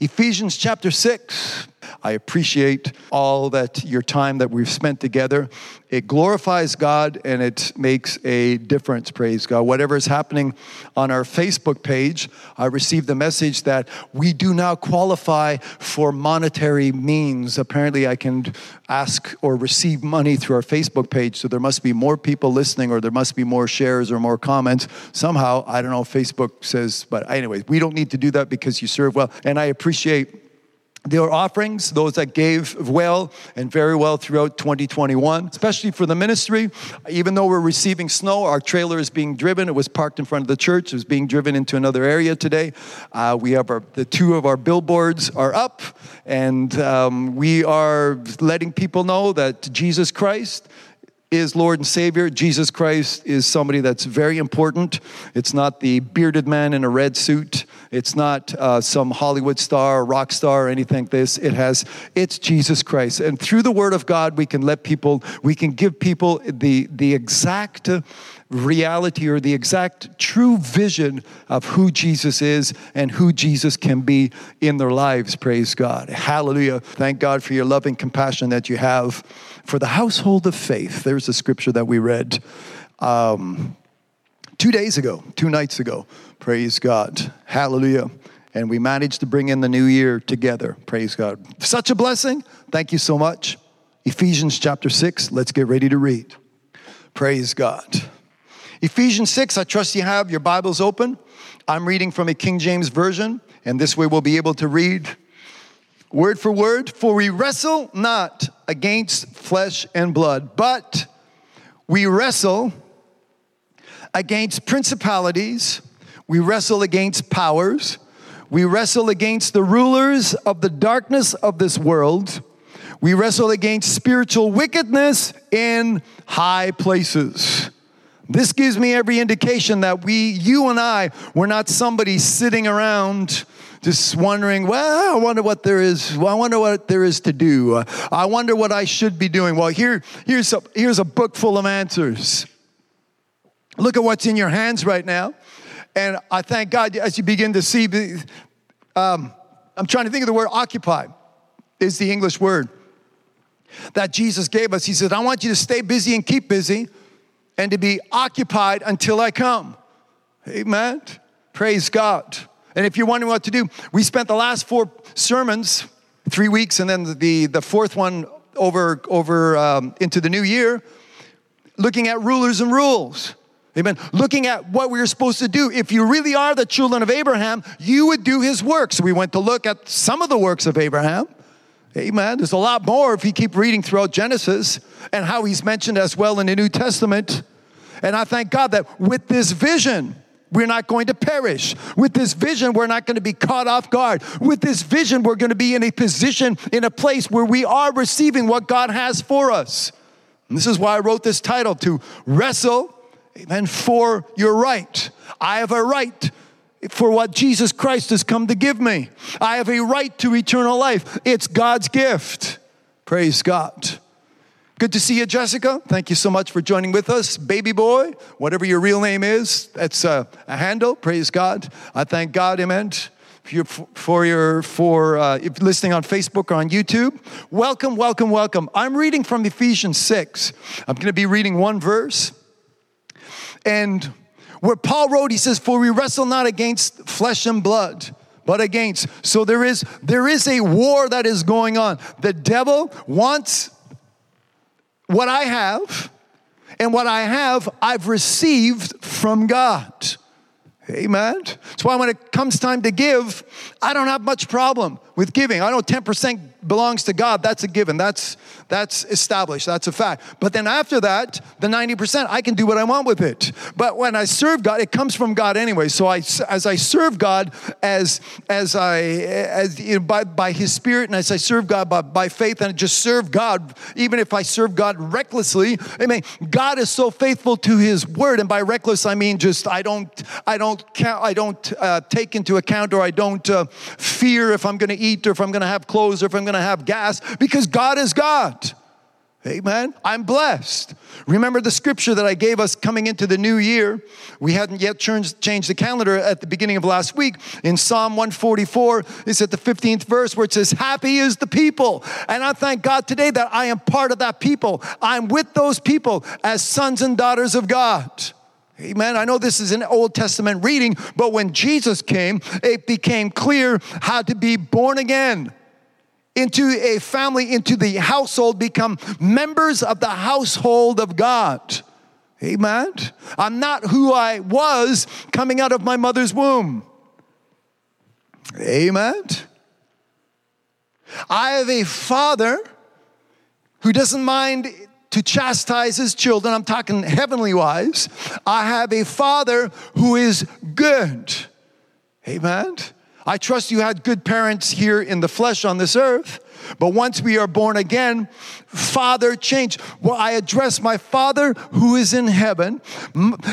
Ephesians chapter 6. I appreciate all that your time that we've spent together. It glorifies God and it makes a difference, praise God. Whatever is happening on our Facebook page, I received the message that we do now qualify for monetary means. Apparently, I can ask or receive money through our Facebook page, so there must be more people listening or there must be more shares or more comments. Somehow, I don't know, Facebook says, but anyway, we don't need to do that because you serve well. And I appreciate their offerings, those that gave well and very well throughout 2021, especially for the ministry. Even though we're receiving snow, our trailer is being driven. It was parked in front of the church. It was being driven into another area today. Uh, we have our, the two of our billboards are up, and um, we are letting people know that Jesus Christ is Lord and Savior. Jesus Christ is somebody that's very important. It's not the bearded man in a red suit. It's not uh, some Hollywood star, or rock star, or anything like this. It has, it's Jesus Christ. And through the Word of God, we can let people, we can give people the, the exact reality or the exact true vision of who Jesus is and who Jesus can be in their lives. Praise God. Hallelujah. Thank God for your loving compassion that you have for the household of faith. There's a scripture that we read um, two days ago, two nights ago. Praise God. Hallelujah. And we managed to bring in the new year together. Praise God. Such a blessing. Thank you so much. Ephesians chapter 6. Let's get ready to read. Praise God. Ephesians 6, I trust you have your Bibles open. I'm reading from a King James Version, and this way we'll be able to read word for word. For we wrestle not against flesh and blood, but we wrestle against principalities, we wrestle against powers, we wrestle against the rulers of the darkness of this world. We wrestle against spiritual wickedness in high places. This gives me every indication that we, you and I, we're not somebody sitting around just wondering, well, I wonder what there is. Well, I wonder what there is to do. I wonder what I should be doing. Well, here, here's, a, here's a book full of answers. Look at what's in your hands right now. And I thank God as you begin to see, um, I'm trying to think of the word occupy, is the English word that Jesus gave us. He said, I want you to stay busy and keep busy and to be occupied until I come. Amen. Praise God. And if you're wondering what to do, we spent the last four sermons, three weeks, and then the, the fourth one over, over um, into the new year, looking at rulers and rules. Amen. Looking at what we are supposed to do. If you really are the children of Abraham, you would do his works. So we went to look at some of the works of Abraham. Amen. There's a lot more if you keep reading throughout Genesis and how he's mentioned as well in the New Testament. And I thank God that with this vision, we're not going to perish. With this vision, we're not going to be caught off guard. With this vision, we're going to be in a position, in a place where we are receiving what God has for us. And this is why I wrote this title to wrestle, amen, for your right. I have a right for what Jesus Christ has come to give me. I have a right to eternal life. It's God's gift. Praise God. Good to see you, Jessica. Thank you so much for joining with us. Baby boy, whatever your real name is, that's a, a handle. Praise God. I thank God, amen. For your for uh, listening on Facebook or on YouTube, welcome, welcome, welcome. I'm reading from Ephesians six. I'm going to be reading one verse, and where Paul wrote, he says, "For we wrestle not against flesh and blood." but against. So there is there is a war that is going on. The devil wants what I have, and what I have, I've received from God. Amen. That's why when it comes time to give, I don't have much problem with giving. I know 10% belongs to God. That's a given. That's that's established. That's a fact. But then after that, the 90%, I can do what I want with it. But when I serve God, it comes from God anyway. So I as I serve God as as I as you know, by by his spirit and as I serve God by, by faith and just serve God, even if I serve God recklessly, I mean, God is so faithful to his word. And by reckless, I mean just I don't I don't count I don't uh, take into account or I don't uh, fear if I'm going to eat or if I'm going to have clothes or if I'm going to have gas because God is God. Amen. I'm blessed. Remember the scripture that I gave us coming into the new year? We hadn't yet changed the calendar at the beginning of last week. In Psalm 144, it's at the 15th verse where it says, Happy is the people. And I thank God today that I am part of that people. I'm with those people as sons and daughters of God. Amen. I know this is an Old Testament reading, but when Jesus came, it became clear how to be born again into a family, into the household, become members of the household of God. Amen. I'm not who I was coming out of my mother's womb. Amen. I have a father who doesn't mind to chastise his children. I'm talking heavenly wise. I have a father who is good. Amen. I trust you had good parents here in the flesh on this earth, But once we are born again, Father change. Well, I address my Father who is in heaven,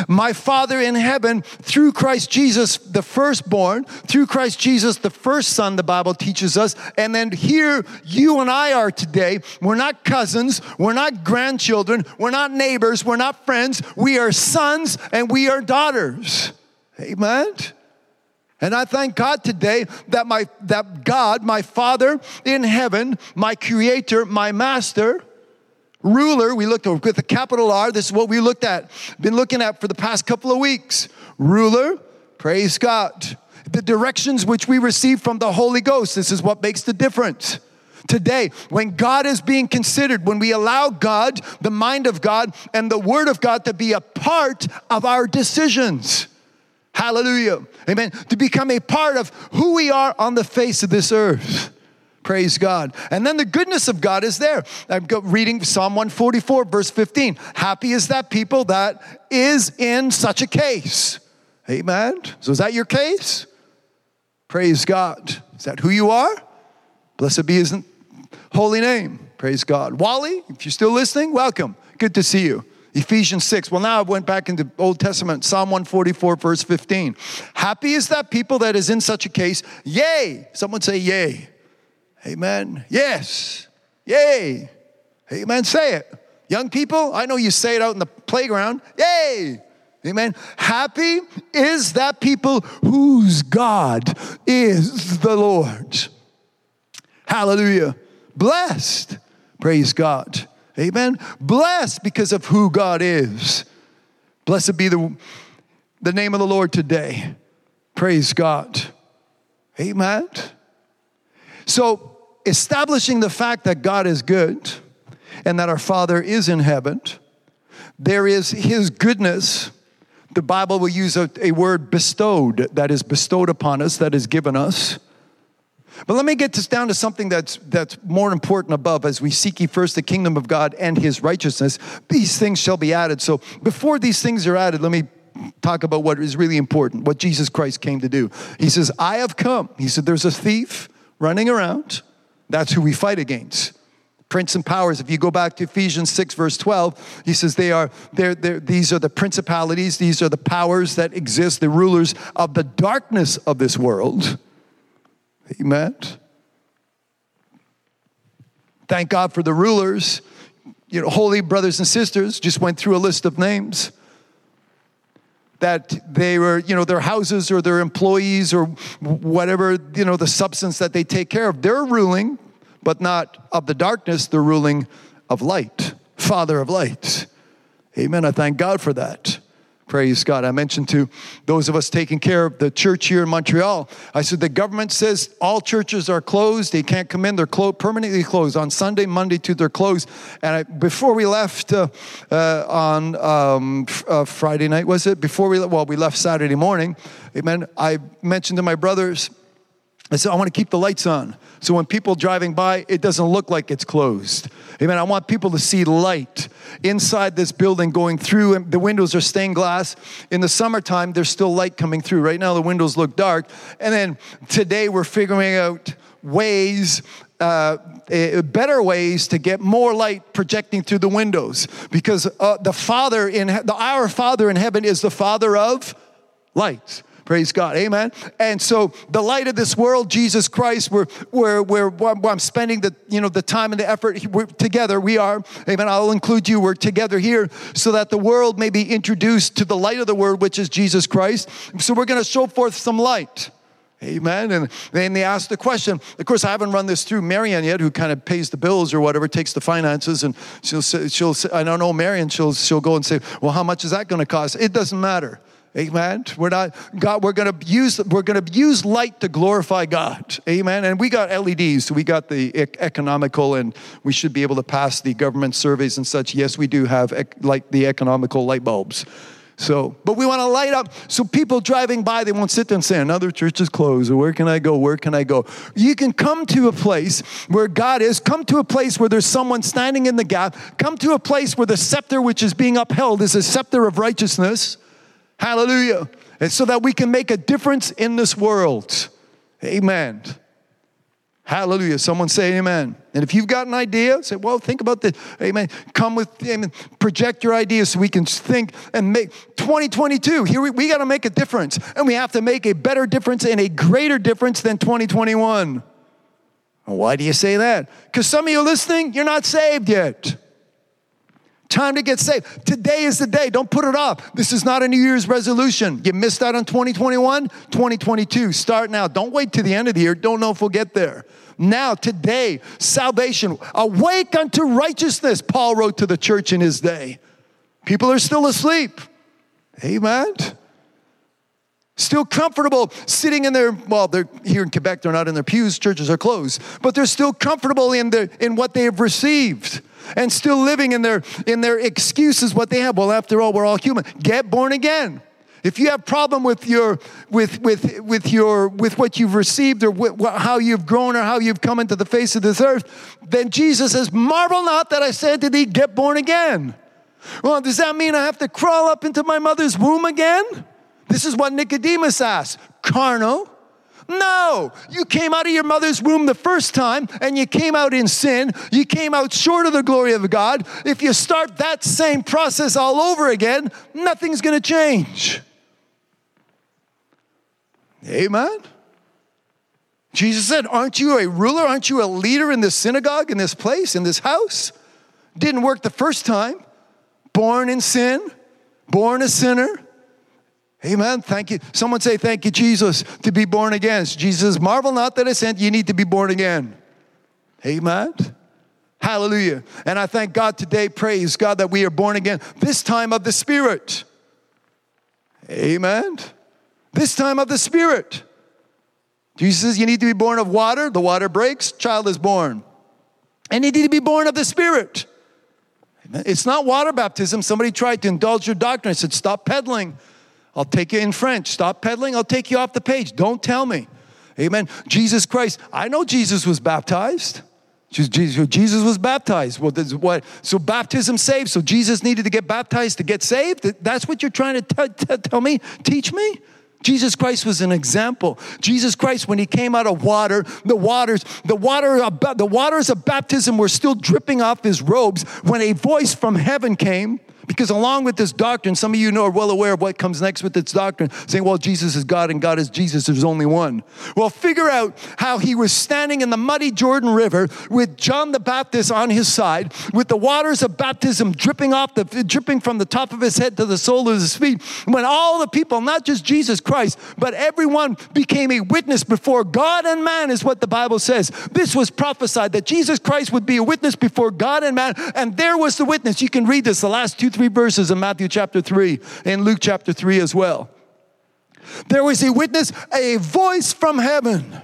my Father in heaven through Christ Jesus, the firstborn, through Christ Jesus, the first Son, the Bible teaches us. And then here you and I are today. We're not cousins, we're not grandchildren, we're not neighbors, we're not friends. We are sons and we are daughters. Amen. And I thank God today that my that God, my Father in heaven, my creator, my master, ruler, we looked at with a capital R, this is what we looked at, been looking at for the past couple of weeks. Ruler, praise God. The directions which we receive from the Holy Ghost, this is what makes the difference. Today, when God is being considered, when we allow God, the mind of God, and the Word of God to be a part of our decisions. Hallelujah. Amen. To become a part of who we are on the face of this earth. Praise God. And then the goodness of God is there. I'm reading Psalm 144, verse 15. Happy is that people that is in such a case. Amen. So is that your case? Praise God. Is that who you are? Blessed be his holy name. Praise God. Wally, if you're still listening, welcome. Good to see you. Ephesians 6. Well, now I went back into Old Testament, Psalm 144, verse 15. Happy is that people that is in such a case. Yay. Someone say, Yay. Amen. Yes. Yay. Amen. Say it. Young people, I know you say it out in the playground. Yay. Amen. Happy is that people whose God is the Lord. Hallelujah. Blessed. Praise God. Amen. Blessed because of who God is. Blessed be the, the name of the Lord today. Praise God. Amen. So, establishing the fact that God is good and that our Father is in heaven, there is His goodness. The Bible will use a, a word bestowed, that is bestowed upon us, that is given us. But let me get this down to something that's, that's more important above. As we seek ye first the kingdom of God and his righteousness, these things shall be added. So before these things are added, let me talk about what is really important, what Jesus Christ came to do. He says, I have come. He said, There's a thief running around. That's who we fight against. Prince and powers, if you go back to Ephesians 6, verse 12, he says, they are, they're, they're, These are the principalities, these are the powers that exist, the rulers of the darkness of this world Amen. Thank God for the rulers. You know, holy brothers and sisters just went through a list of names that they were, you know, their houses or their employees or whatever, you know, the substance that they take care of. They're ruling, but not of the darkness, they're ruling of light, Father of light. Amen. I thank God for that. Praise God. I mentioned to those of us taking care of the church here in Montreal, I said the government says all churches are closed. They can't come in. They're closed, permanently closed on Sunday, Monday to they're closed. And I, before we left uh, uh, on um, uh, Friday night, was it? Before we, well, we left Saturday morning, amen. I mentioned to my brothers, I said, I want to keep the lights on. So when people driving by, it doesn't look like it's closed. Amen. I want people to see light inside this building going through, and the windows are stained glass. In the summertime, there's still light coming through. Right now, the windows look dark. And then today, we're figuring out ways uh, better ways to get more light projecting through the windows because uh, the father in the, our father in heaven is the father of light Praise God. Amen. And so the light of this world, Jesus Christ, we're, we're, we're I'm spending the, you know, the time and the effort we're together. We are, amen. I'll include you. We're together here so that the world may be introduced to the light of the word, which is Jesus Christ. So we're going to show forth some light. Amen. And then they ask the question. Of course, I haven't run this through Marianne yet, who kind of pays the bills or whatever, takes the finances, and she'll say, she'll say, I don't know Marianne. She'll she'll go and say, well, how much is that going to cost? It doesn't matter. Amen. We're not God. We're going to use we're to use light to glorify God. Amen. And we got LEDs, so we got the economical, and we should be able to pass the government surveys and such. Yes, we do have like the economical light bulbs. So, but we want to light up so people driving by, they won't sit there and say, another church is closed, where can I go? Where can I go? You can come to a place where God is, come to a place where there's someone standing in the gap, come to a place where the scepter which is being upheld is a scepter of righteousness. Hallelujah. And so that we can make a difference in this world. Amen. Hallelujah. Someone say amen. And if you've got an idea, say, well, think about this. Amen. Come with, amen. Project your ideas so we can think and make 2022. Here we, we got to make a difference. And we have to make a better difference and a greater difference than 2021. Why do you say that? Because some of you listening, you're not saved yet. Time to get saved. Today is the day. Don't put it off. This is not a New Year's resolution. You missed out on 2021, 2022. Start now. Don't wait to the end of the year. Don't know if we'll get there. Now, today, salvation. Awake unto righteousness, Paul wrote to the church in his day. People are still asleep. Amen. Still comfortable sitting in their, well, they're here in Quebec, they're not in their pews, churches are closed, but they're still comfortable in, the, in what they have received and still living in their in their excuses what they have. Well after all we're all human. Get born again. If you have problem with your with with with your with what you've received or how you've grown or how you've come into the face of this earth then jesus says marvel not that i said to thee get born again. Well does that mean i have to crawl up into my mother's womb again? This is what nicodemus asked carnal no, you came out of your mother's womb the first time and you came out in sin. You came out short of the glory of God. If you start that same process all over again, nothing's going to change. Amen. Jesus said, Aren't you a ruler? Aren't you a leader in this synagogue, in this place, in this house? Didn't work the first time. Born in sin, born a sinner Amen. Thank you. Someone say, Thank you, Jesus, to be born again. Jesus, marvel not that I sent, you need to be born again. Amen. Hallelujah. And I thank God today, praise God, that we are born again, this time of the Spirit. Amen. This time of the Spirit. Jesus says, You need to be born of water, the water breaks, child is born. And you need to be born of the Spirit. It's not water baptism. Somebody tried to indulge your doctrine. I said, Stop peddling. I'll take you in French. Stop peddling. I'll take you off the page. Don't tell me. Amen. Jesus Christ. I know Jesus was baptized. Jesus was baptized. Well, what? So baptism saves. So Jesus needed to get baptized to get saved. That's what you're trying to t- t- tell me, teach me. Jesus Christ was an example. Jesus Christ, when he came out of water, the waters, the water, uh, the waters of baptism were still dripping off his robes when a voice from heaven came because along with this doctrine, some of you know are well aware of what comes next with this doctrine, saying, well, Jesus is God and God is Jesus, there's only one. Well, figure out how he was standing in the muddy Jordan River with John the Baptist on his side, with the waters of baptism dripping off the dripping from the top of his head to the sole of his feet. When all the people, not just Jesus Christ, but everyone became a witness before God and man, is what the Bible says. This was prophesied that Jesus Christ would be a witness before God and man, and there was the witness. You can read this, the last two three verses in Matthew chapter 3 and Luke chapter 3 as well. There was a witness, a voice from heaven.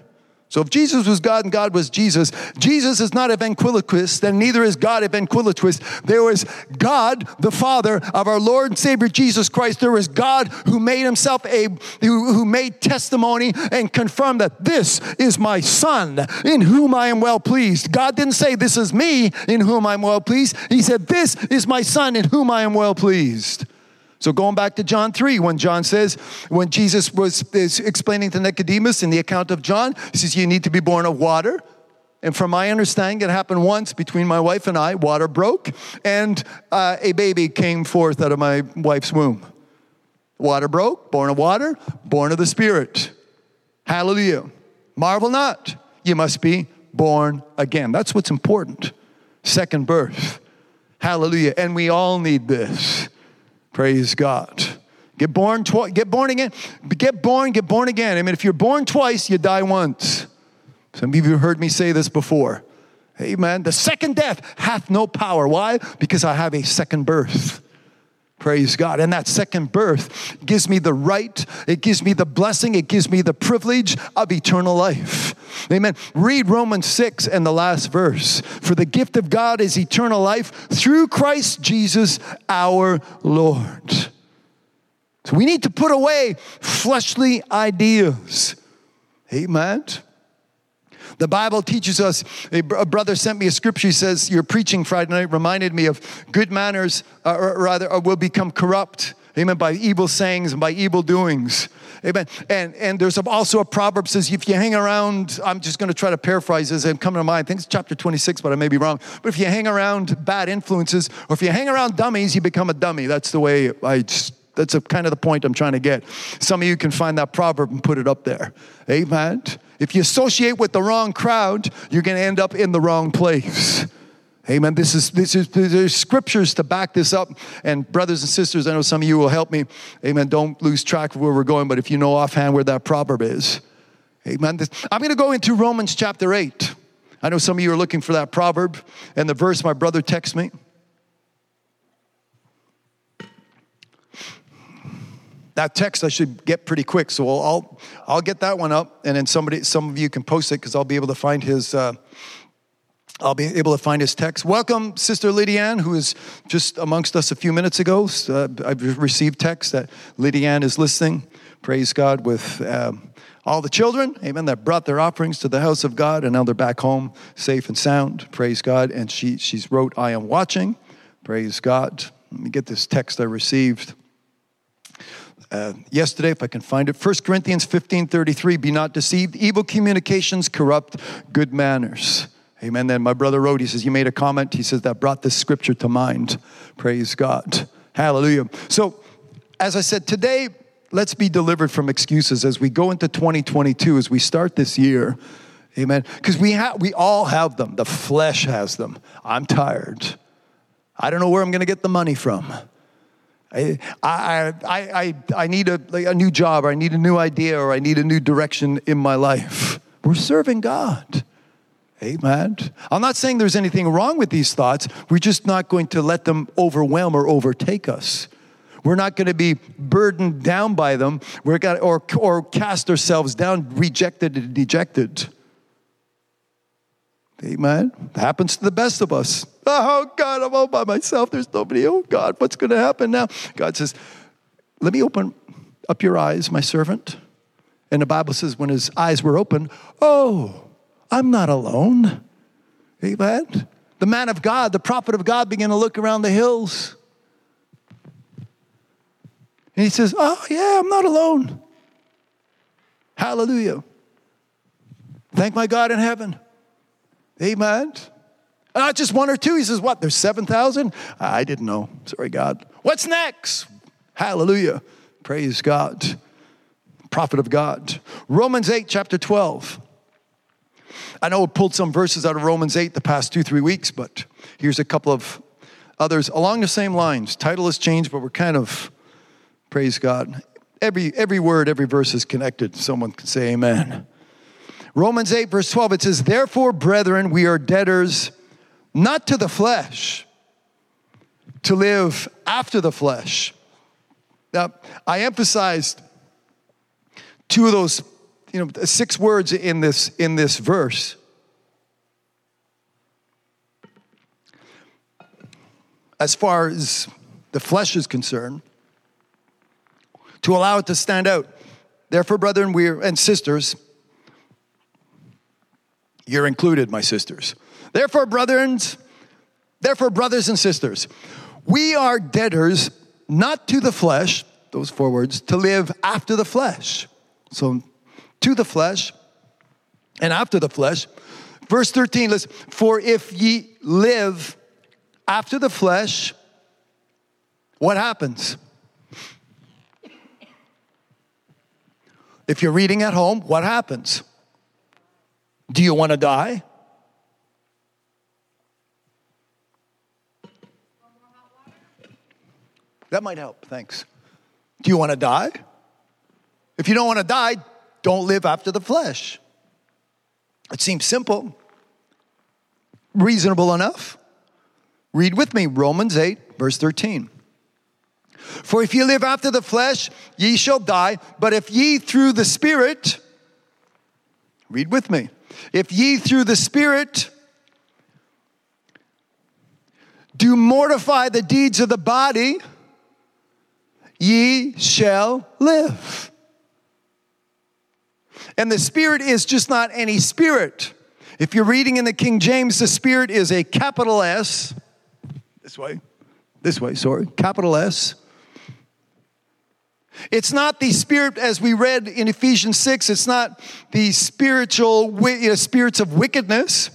So if Jesus was God and God was Jesus, Jesus is not a ventriloquist, then neither is God a ventriloquist. There was God, the Father of our Lord and Savior Jesus Christ. There was God who made himself a, who, who made testimony and confirmed that this is my Son in whom I am well pleased. God didn't say, This is me in whom I'm well pleased. He said, This is my Son in whom I am well pleased. So going back to John 3, when John says, when Jesus was explaining to Nicodemus in the account of John, he says, You need to be born of water. And from my understanding, it happened once between my wife and I. Water broke, and uh, a baby came forth out of my wife's womb. Water broke, born of water, born of the Spirit. Hallelujah. Marvel not, you must be born again. That's what's important. Second birth. Hallelujah. And we all need this. Praise God. Get born get born again. Get born, get born again. I mean, if you're born twice, you die once. Some of you have heard me say this before. Amen. The second death hath no power. Why? Because I have a second birth. Praise God. And that second birth gives me the right, it gives me the blessing, it gives me the privilege of eternal life. Amen. Read Romans 6 and the last verse. For the gift of God is eternal life through Christ Jesus our Lord. So we need to put away fleshly ideas. Amen. The Bible teaches us, a, brother sent me a scripture. He says, Your preaching Friday night reminded me of good manners, uh, or rather, or will become corrupt, Amen. By evil sayings and by evil doings. Amen. And and there's also a proverb says if you hang around, I'm just going to try to paraphrase as I'm coming to mind. I think it's chapter 26, but I may be wrong. But if you hang around bad influences, or if you hang around dummies, you become a dummy. That's the way I. Just, that's a, kind of the point I'm trying to get. Some of you can find that proverb and put it up there. Amen. If you associate with the wrong crowd, you're going to end up in the wrong place. Amen. This is this is there's scriptures to back this up. And brothers and sisters, I know some of you will help me. Amen. Don't lose track of where we're going, but if you know offhand where that proverb is. Amen. I'm going to go into Romans chapter 8. I know some of you are looking for that proverb and the verse my brother texts me. That text I should get pretty quick, so I'll I'll get that one up, and then somebody some of you can post it because I'll be able to find his uh, I'll be able to find his text. Welcome, Sister Lydianne, who is just amongst us a few minutes ago. Uh, I've received text that Lydianne is listening. Praise God with um, all the children, amen, that brought their offerings to the house of God, and now they're back home safe and sound. Praise God. And she, she's wrote, I am watching. Praise God. Let me get this text I received. Uh, yesterday, if I can find it, 1 Corinthians 15 33, be not deceived. Evil communications corrupt good manners. Amen. Then my brother wrote, he says, You made a comment. He says, That brought this scripture to mind. Praise God. Hallelujah. So, as I said, today, let's be delivered from excuses as we go into 2022, as we start this year. Amen. Because we, have, we all have them. The flesh has them. I'm tired. I don't know where I'm going to get the money from. I, I, I, I, need a, like a new job, or I need a new idea, or I need a new direction in my life. We're serving God. Amen. I'm not saying there's anything wrong with these thoughts. We're just not going to let them overwhelm or overtake us. We're not going to be burdened down by them. We're to, or, or cast ourselves down, rejected and dejected. Amen. It happens to the best of us. Oh, God, I'm all by myself. There's nobody. Oh, God, what's going to happen now? God says, Let me open up your eyes, my servant. And the Bible says, when his eyes were open, oh, I'm not alone. Amen. The man of God, the prophet of God, began to look around the hills. And he says, Oh, yeah, I'm not alone. Hallelujah. Thank my God in heaven. Amen. Not just one or two. He says, What? There's 7,000? I didn't know. Sorry, God. What's next? Hallelujah. Praise God. Prophet of God. Romans 8, chapter 12. I know I pulled some verses out of Romans 8 the past two, three weeks, but here's a couple of others along the same lines. Title has changed, but we're kind of, praise God. Every, every word, every verse is connected. Someone can say amen. Romans 8, verse 12, it says, Therefore, brethren, we are debtors not to the flesh, to live after the flesh. Now, I emphasized two of those you know, six words in this, in this verse. As far as the flesh is concerned, to allow it to stand out. Therefore, brethren, we are, and sisters, you're included, my sisters. Therefore, brethren, therefore, brothers and sisters, we are debtors not to the flesh, those four words, to live after the flesh. So to the flesh and after the flesh. Verse 13, listen, for if ye live after the flesh, what happens? If you're reading at home, what happens? Do you want to die? That might help, thanks. Do you want to die? If you don't want to die, don't live after the flesh. It seems simple, reasonable enough. Read with me Romans 8, verse 13. For if ye live after the flesh, ye shall die. But if ye through the Spirit, read with me, if ye through the Spirit do mortify the deeds of the body, ye shall live. And the Spirit is just not any spirit. If you're reading in the King James, the Spirit is a capital S, this way, this way, sorry, capital S, It's not the spirit, as we read in Ephesians 6, it's not the spiritual you know, spirits of wickedness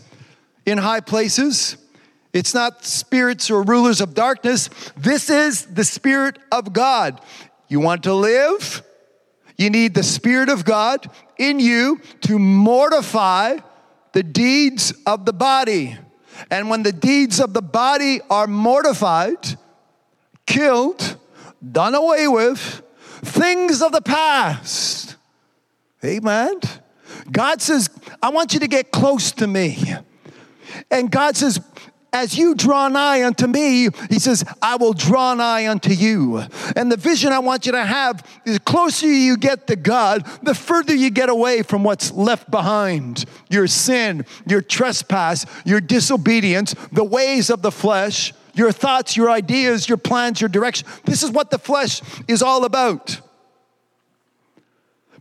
in high places. It's not spirits or rulers of darkness. This is the Spirit of God. You want to live? You need the Spirit of God in you to mortify the deeds of the body. And when the deeds of the body are mortified, killed, done away with, things of the past. Amen. God says, I want you to get close to me. And God says, as you draw nigh unto me, he says, I will draw nigh unto you. And the vision I want you to have is the closer you get to God, the further you get away from what's left behind your sin, your trespass, your disobedience, the ways of the flesh, your thoughts, your ideas, your plans, your direction. This is what the flesh is all about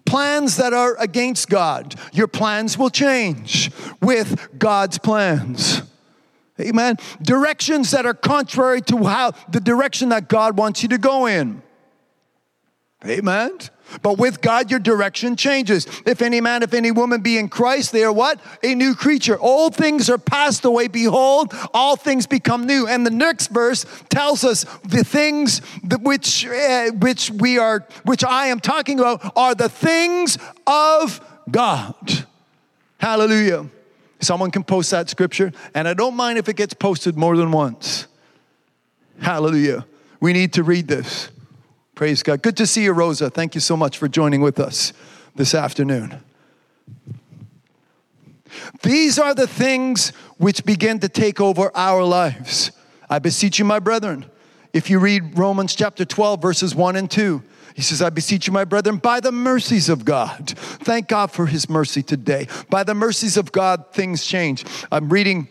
plans that are against God. Your plans will change with God's plans. Amen. Directions that are contrary to how the direction that God wants you to go in. Amen. But with God, your direction changes. If any man, if any woman be in Christ, they are what? A new creature. Old things are passed away. Behold, all things become new. And the next verse tells us the things which, uh, which we are, which I am talking about, are the things of God. Hallelujah. Someone can post that scripture, and I don't mind if it gets posted more than once. Hallelujah. We need to read this. Praise God. Good to see you, Rosa. Thank you so much for joining with us this afternoon. These are the things which begin to take over our lives. I beseech you, my brethren, if you read Romans chapter 12, verses 1 and 2, he says, I beseech you, my brethren, by the mercies of God. Thank God for his mercy today. By the mercies of God, things change. I'm reading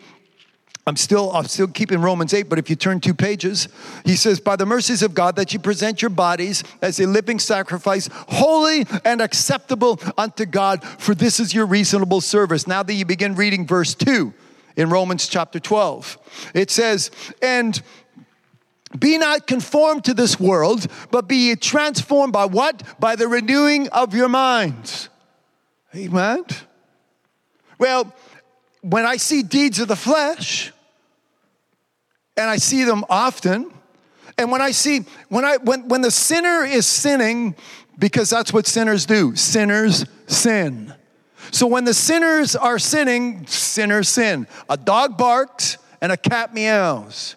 I'm still, I'm still keeping Romans 8, but if you turn two pages, he says, By the mercies of God, that you present your bodies as a living sacrifice, holy and acceptable unto God, for this is your reasonable service. Now that you begin reading verse 2 in Romans chapter 12, it says, And be not conformed to this world, but be transformed by what? By the renewing of your minds. Amen. Well, when I see deeds of the flesh, and I see them often, and when I see when I when when the sinner is sinning, because that's what sinners do, sinners sin. So when the sinners are sinning, sinners sin. A dog barks and a cat meows.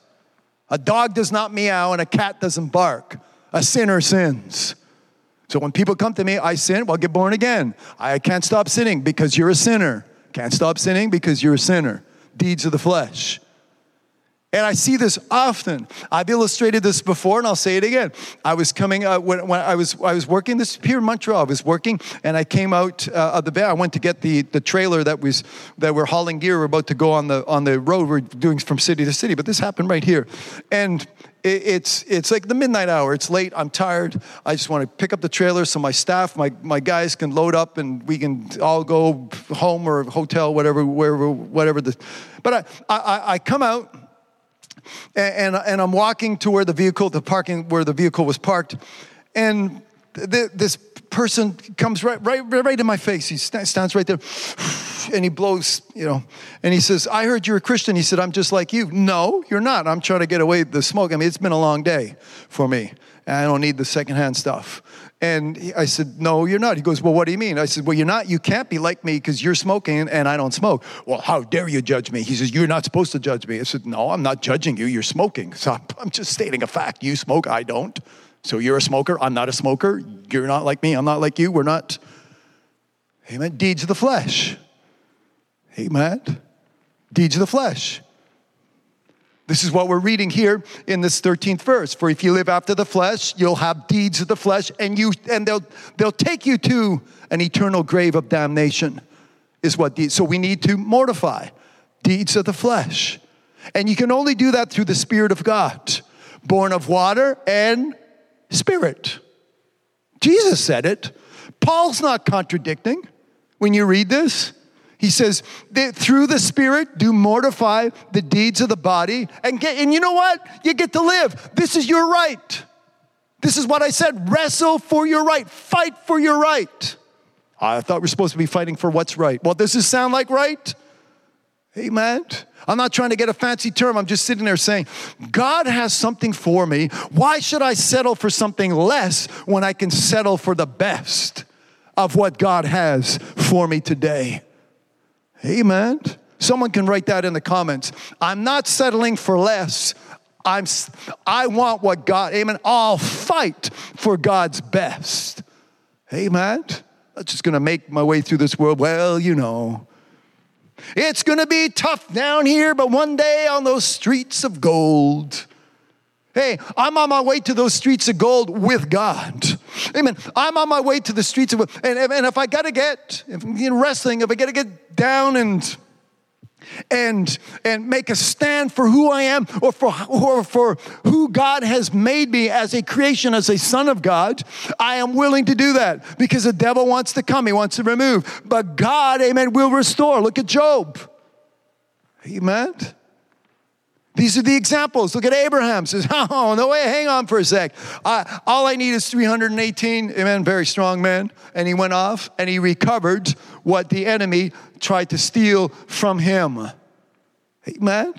A dog does not meow and a cat doesn't bark. A sinner sins. So when people come to me, I sin, well, get born again. I can't stop sinning because you're a sinner. Can't stop sinning because you're a sinner. Deeds of the flesh. And I see this often. I've illustrated this before, and I'll say it again. I was coming uh, when, when, I was I was working this here in Montreal. I was working, and I came out uh, of the van. I went to get the, the trailer that was that we're hauling gear. We're about to go on the on the road. We're doing from city to city, but this happened right here, and it, it's it's like the midnight hour. It's late. I'm tired. I just want to pick up the trailer so my staff, my my guys can load up, and we can all go home or hotel, whatever, wherever, whatever. The, but I I, I come out and, and, I'm walking to where the vehicle, the parking where the vehicle was parked, and th- this person comes right, right, right in my face. He st- stands right there, <sighs> and he blows, you know, and he says, "I heard you're a Christian." He said, "I'm just like you." No, you're not. I'm trying to get away the smoke. I mean, it's been a long day for me, I don't need the secondhand stuff. And I said, No, you're not. He goes, Well, what do you mean? I said, Well, you're not. You can't be like me because you're smoking and I don't smoke. Well, how dare you judge me? He says, You're not supposed to judge me. I said, No, I'm not judging you. You're smoking. So I'm just stating a fact. You smoke, I don't. So you're a smoker. I'm not a smoker. You're not like me. I'm not like you. We're not. Amen. Deeds of the flesh. Amen. Deeds of the flesh. This is what we're reading here in this 13th verse. For if you live after the flesh, you'll have deeds of the flesh, and you and they'll they'll take you to an eternal grave of damnation, is what deeds. So we need to mortify deeds of the flesh. And you can only do that through the Spirit of God, born of water and spirit. Jesus said it. Paul's not contradicting when you read this. He says, through the Spirit, do mortify the deeds of the body and get, and you know what? You get to live. This is your right. This is what I said wrestle for your right, fight for your right. I thought we're supposed to be fighting for what's right. Well, does this sound like right? Amen. I'm not trying to get a fancy term. I'm just sitting there saying, God has something for me. Why should I settle for something less when I can settle for the best of what God has for me today? Amen. Someone can write that in the comments. I'm not settling for less. I'm, I want what God, amen. I'll fight for God's best. Amen. I'm just going to make my way through this world. Well, you know, it's going to be tough down here, but one day on those streets of gold. Hey, I'm on my way to those streets of gold with God. Amen. I'm on my way to the streets of and, and if I got to get, if, in wrestling, if I got to get down and and and make a stand for who I am or for or for who God has made me as a creation as a son of God I am willing to do that because the devil wants to come he wants to remove but God amen will restore look at Job amen these are the examples. Look at Abraham. Says, <laughs> "Oh no way! Hang on for a sec. I, all I need is 318." Amen. Very strong man. And he went off and he recovered what the enemy tried to steal from him. Amen.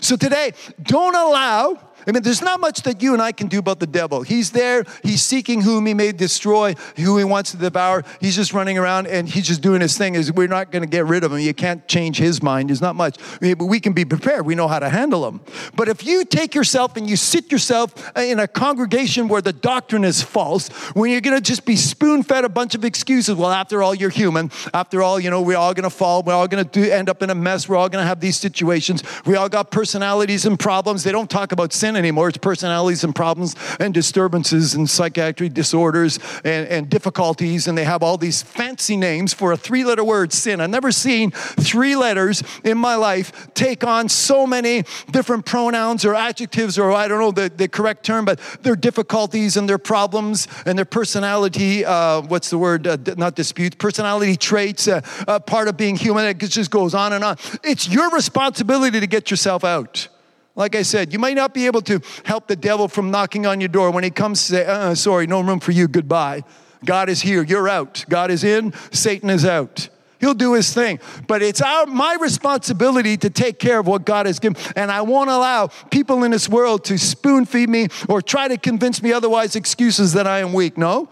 So today, don't allow I mean, there's not much that you and I can do about the devil. He's there, he's seeking whom he may destroy, who he wants to devour. He's just running around and he's just doing his thing. Is we're not going to get rid of him. You can't change his mind. There's not much. But we can be prepared. We know how to handle him. But if you take yourself and you sit yourself in a congregation where the doctrine is false, when you're going to just be spoon fed a bunch of excuses, well, after all, you're human. After all, you know, we're all going to fall. We're all going to end up in a mess. We're all going to have these situations. We all got personalities and problems. They don't talk about sin anymore. It's personalities and problems and disturbances and psychiatric disorders and, and difficulties. And they have all these fancy names for a three letter word, sin. I've never seen three letters in my life take on so many different pronouns or adjectives, or I don't know the, the correct term, but their difficulties and their problems and their personality, uh, what's the word? Uh, not disputes, personality traits, uh, part of being human. It just goes on and on. It's your responsibility to get yourself out. Like I said, you might not be able to help the devil from knocking on your door when he comes to say, uh, sorry, no room for you, goodbye. God is here, you're out. God is in, Satan is out. He'll do his thing. But it's our, my responsibility to take care of what God has given. And I won't allow people in this world to spoon feed me or try to convince me otherwise excuses that I am weak. No,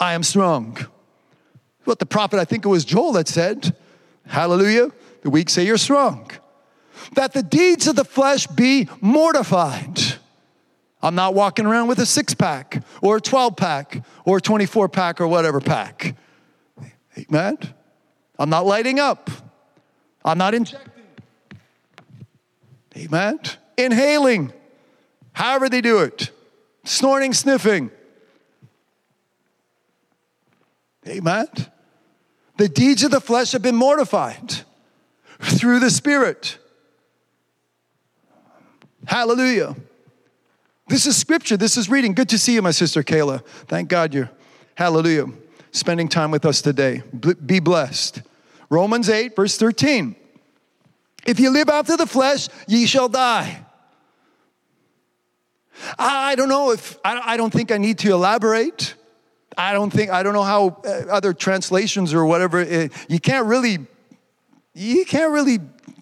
I am strong. What the prophet, I think it was Joel that said, Hallelujah, the weak say you're strong that the deeds of the flesh be mortified. I'm not walking around with a six pack or a 12 pack or a 24 pack or whatever pack. Amen. I'm not lighting up. I'm not injecting. Amen. Inhaling. However they do it. Snorting, sniffing. Amen. The deeds of the flesh have been mortified through the Spirit. Hallelujah. This is scripture. This is reading. Good to see you, my sister Kayla. Thank God you're, hallelujah, spending time with us today. Be blessed. Romans 8, verse 13. If you live after the flesh, ye shall die. I don't know if, I don't think I need to elaborate. I don't think, I don't know how uh, other translations or whatever, uh, you can't really, you can't really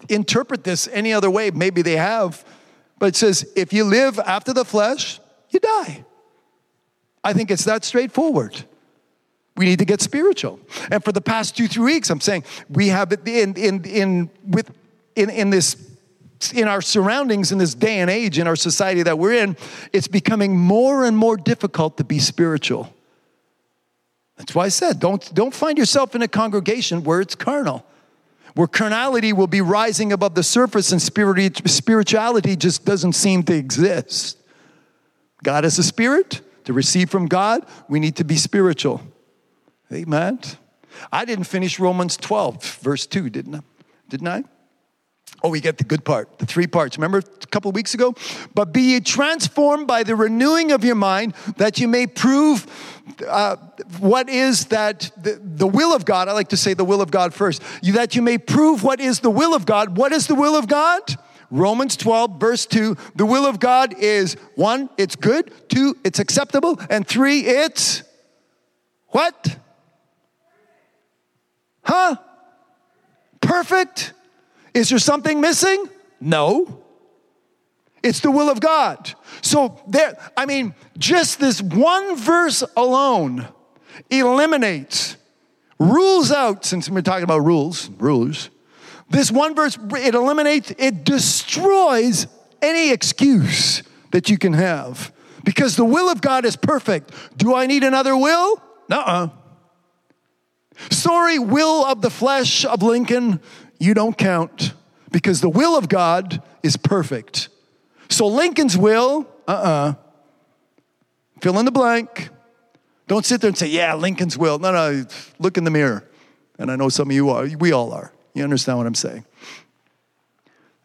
interpret this any other way. Maybe they have. But it says, if you live after the flesh, you die. I think it's that straightforward. We need to get spiritual. And for the past two, three weeks, I'm saying we have it in, in, in, with, in, in this in our surroundings in this day and age in our society that we're in it's becoming more and more difficult to be spiritual that's why i said don't don't find yourself in a congregation where it's carnal where carnality will be rising above the surface and spirituality just doesn't seem to exist. God is a spirit. To receive from God, we need to be spiritual. Amen. I didn't finish Romans 12, verse 2, didn't I? Didn't I? Oh, we get the good part, the three parts. Remember a couple weeks ago? But be ye transformed by the renewing of your mind, that you may prove uh, what is that the, the will of God. I like to say the will of God first. that you may prove what is the will of God. What is the will of God? Romans 12, verse 2. The will of God is one, it's good, two, it's acceptable, and three, it's what? Huh? Perfect? Is there something missing? No. It's the will of God. So there, I mean, just this one verse alone eliminates, rules out, since we're talking about rules, rulers, this one verse, it eliminates, it destroys any excuse that you can have. Because the will of God is perfect. Do I need another will? Uh-uh. Sorry, will of the flesh of Lincoln, you don't count. Because the will of God is perfect. So Lincoln's will, uh-uh. Fill in the blank. Don't sit there and say, yeah, Lincoln's will. No, no, look in the mirror. And I know some of you are. We all are. You understand what I'm saying?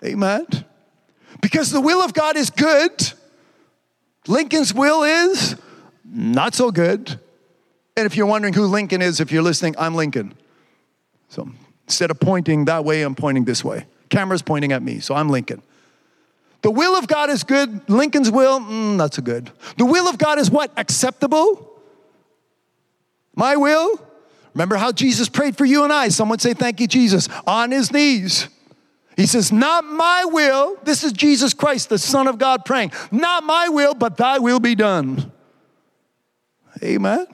Amen. Because the will of God is good, Lincoln's will is not so good. And if you're wondering who Lincoln is, if you're listening, I'm Lincoln. So instead of pointing that way, I'm pointing this way. Camera's pointing at me, so I'm Lincoln. The will of God is good. Lincoln's will, mm, not so good. The will of God is what? Acceptable? My will? Remember how Jesus prayed for you and I? Someone say, Thank you, Jesus, on his knees. He says, Not my will. This is Jesus Christ, the Son of God, praying. Not my will, but thy will be done. Amen.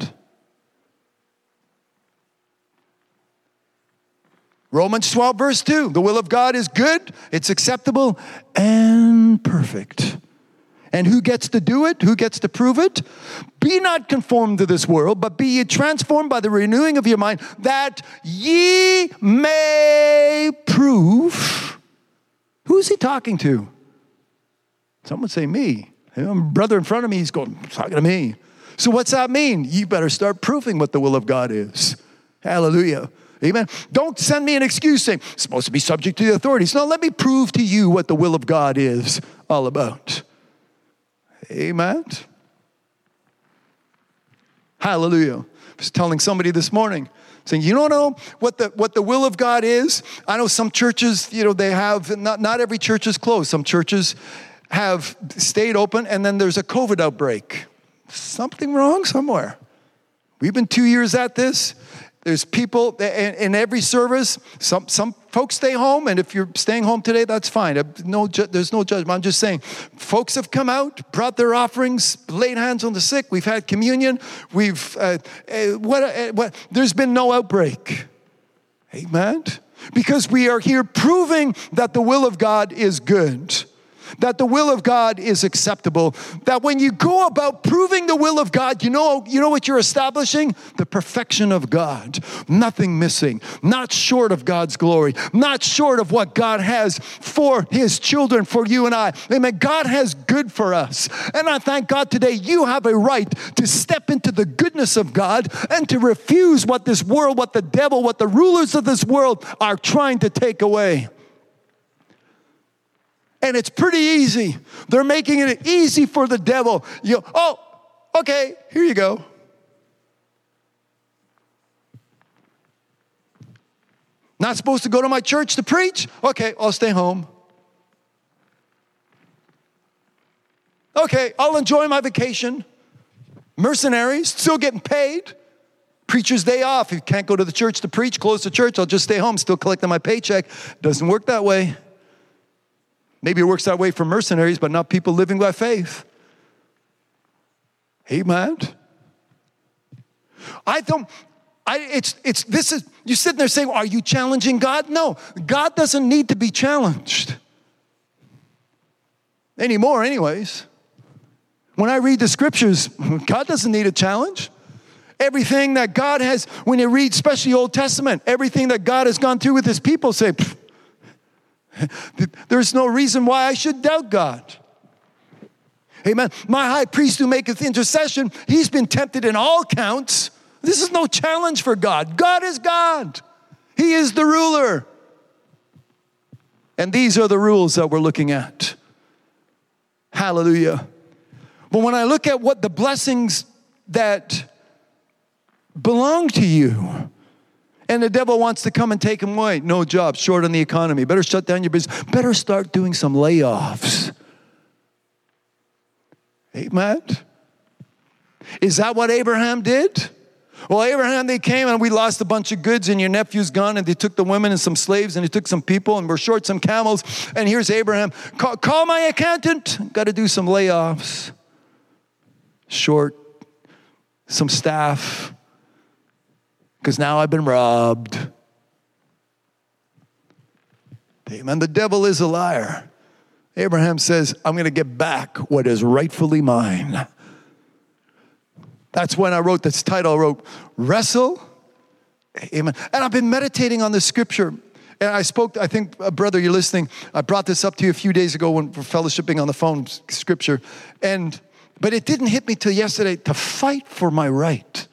Romans 12, verse 2 the will of God is good, it's acceptable, and perfect. And who gets to do it? Who gets to prove it? Be not conformed to this world, but be ye transformed by the renewing of your mind, that ye may prove. Who's he talking to? Someone say me. brother in front of me, he's going, talking to me. So what's that mean? You better start proving what the will of God is. Hallelujah. Amen. Don't send me an excuse saying, it's supposed to be subject to the authorities. No, let me prove to you what the will of God is all about. Amen. Hallelujah. I was telling somebody this morning, saying, you don't know what the, what the will of God is? I know some churches, you know, they have, not, not every church is closed. Some churches have stayed open and then there's a COVID outbreak. Something wrong somewhere. We've been two years at this there's people in, every service. Some, some folks stay home, and if you're staying home today, that's fine. No, there's no judgment. I'm just saying, folks have come out, brought their offerings, laid hands on the sick. We've had communion. We've uh, uh, what, uh, what? There's been no outbreak. Amen. Because we are here proving that the will of God is good that the will of God is acceptable. That when you go about proving the will of God, you know, you know what you're establishing? The perfection of God. Nothing missing, not short of God's glory, not short of what God has for his children, for you and I. Amen. God has good for us. And I thank God today you have a right to step into the goodness of God and to refuse what this world, what the devil, what the rulers of this world are trying to take away. And it's pretty easy. They're making it easy for the devil. You, oh, okay, here you go. Not supposed to go to my church to preach? Okay, I'll stay home. Okay, I'll enjoy my vacation. Mercenaries, still getting paid. Preacher's day off. If you can't go to the church to preach, close the church, I'll just stay home, still collecting my paycheck. Doesn't work that way. Maybe it works that way for mercenaries, but not people living by faith. Amen. I don't, I, it's, it's, this is, you're sitting there saying, Are you challenging God? No, God doesn't need to be challenged anymore, anyways. When I read the scriptures, <laughs> God doesn't need a challenge. Everything that God has, when you read, especially Old Testament, everything that God has gone through with his people, say, There's no reason why I should doubt God. Amen. My high priest who maketh intercession, he's been tempted in all counts. This is no challenge for God. God is God, He is the ruler. And these are the rules that we're looking at. Hallelujah. But when I look at what the blessings that belong to you, And the devil wants to come and take him away. No job, short on the economy. Better shut down your business. Better start doing some layoffs. Amen. Is that what Abraham did? Well, Abraham, they came and we lost a bunch of goods, and your nephew's gone, and they took the women and some slaves, and they took some people, and we're short some camels. And here's Abraham call, call my accountant. Got to do some layoffs. Short some staff, because now I've been robbed. Amen. The devil is a liar. Abraham says, I'm going to get back what is rightfully mine. That's when I wrote this title. I wrote, Wrestle. Amen. And I've been meditating on this scripture. And I spoke, I think, uh, brother, you're listening. I brought this up to you a few days ago when we're fellowshipping on the phone, scripture. And, but it didn't hit me till yesterday to fight for my right,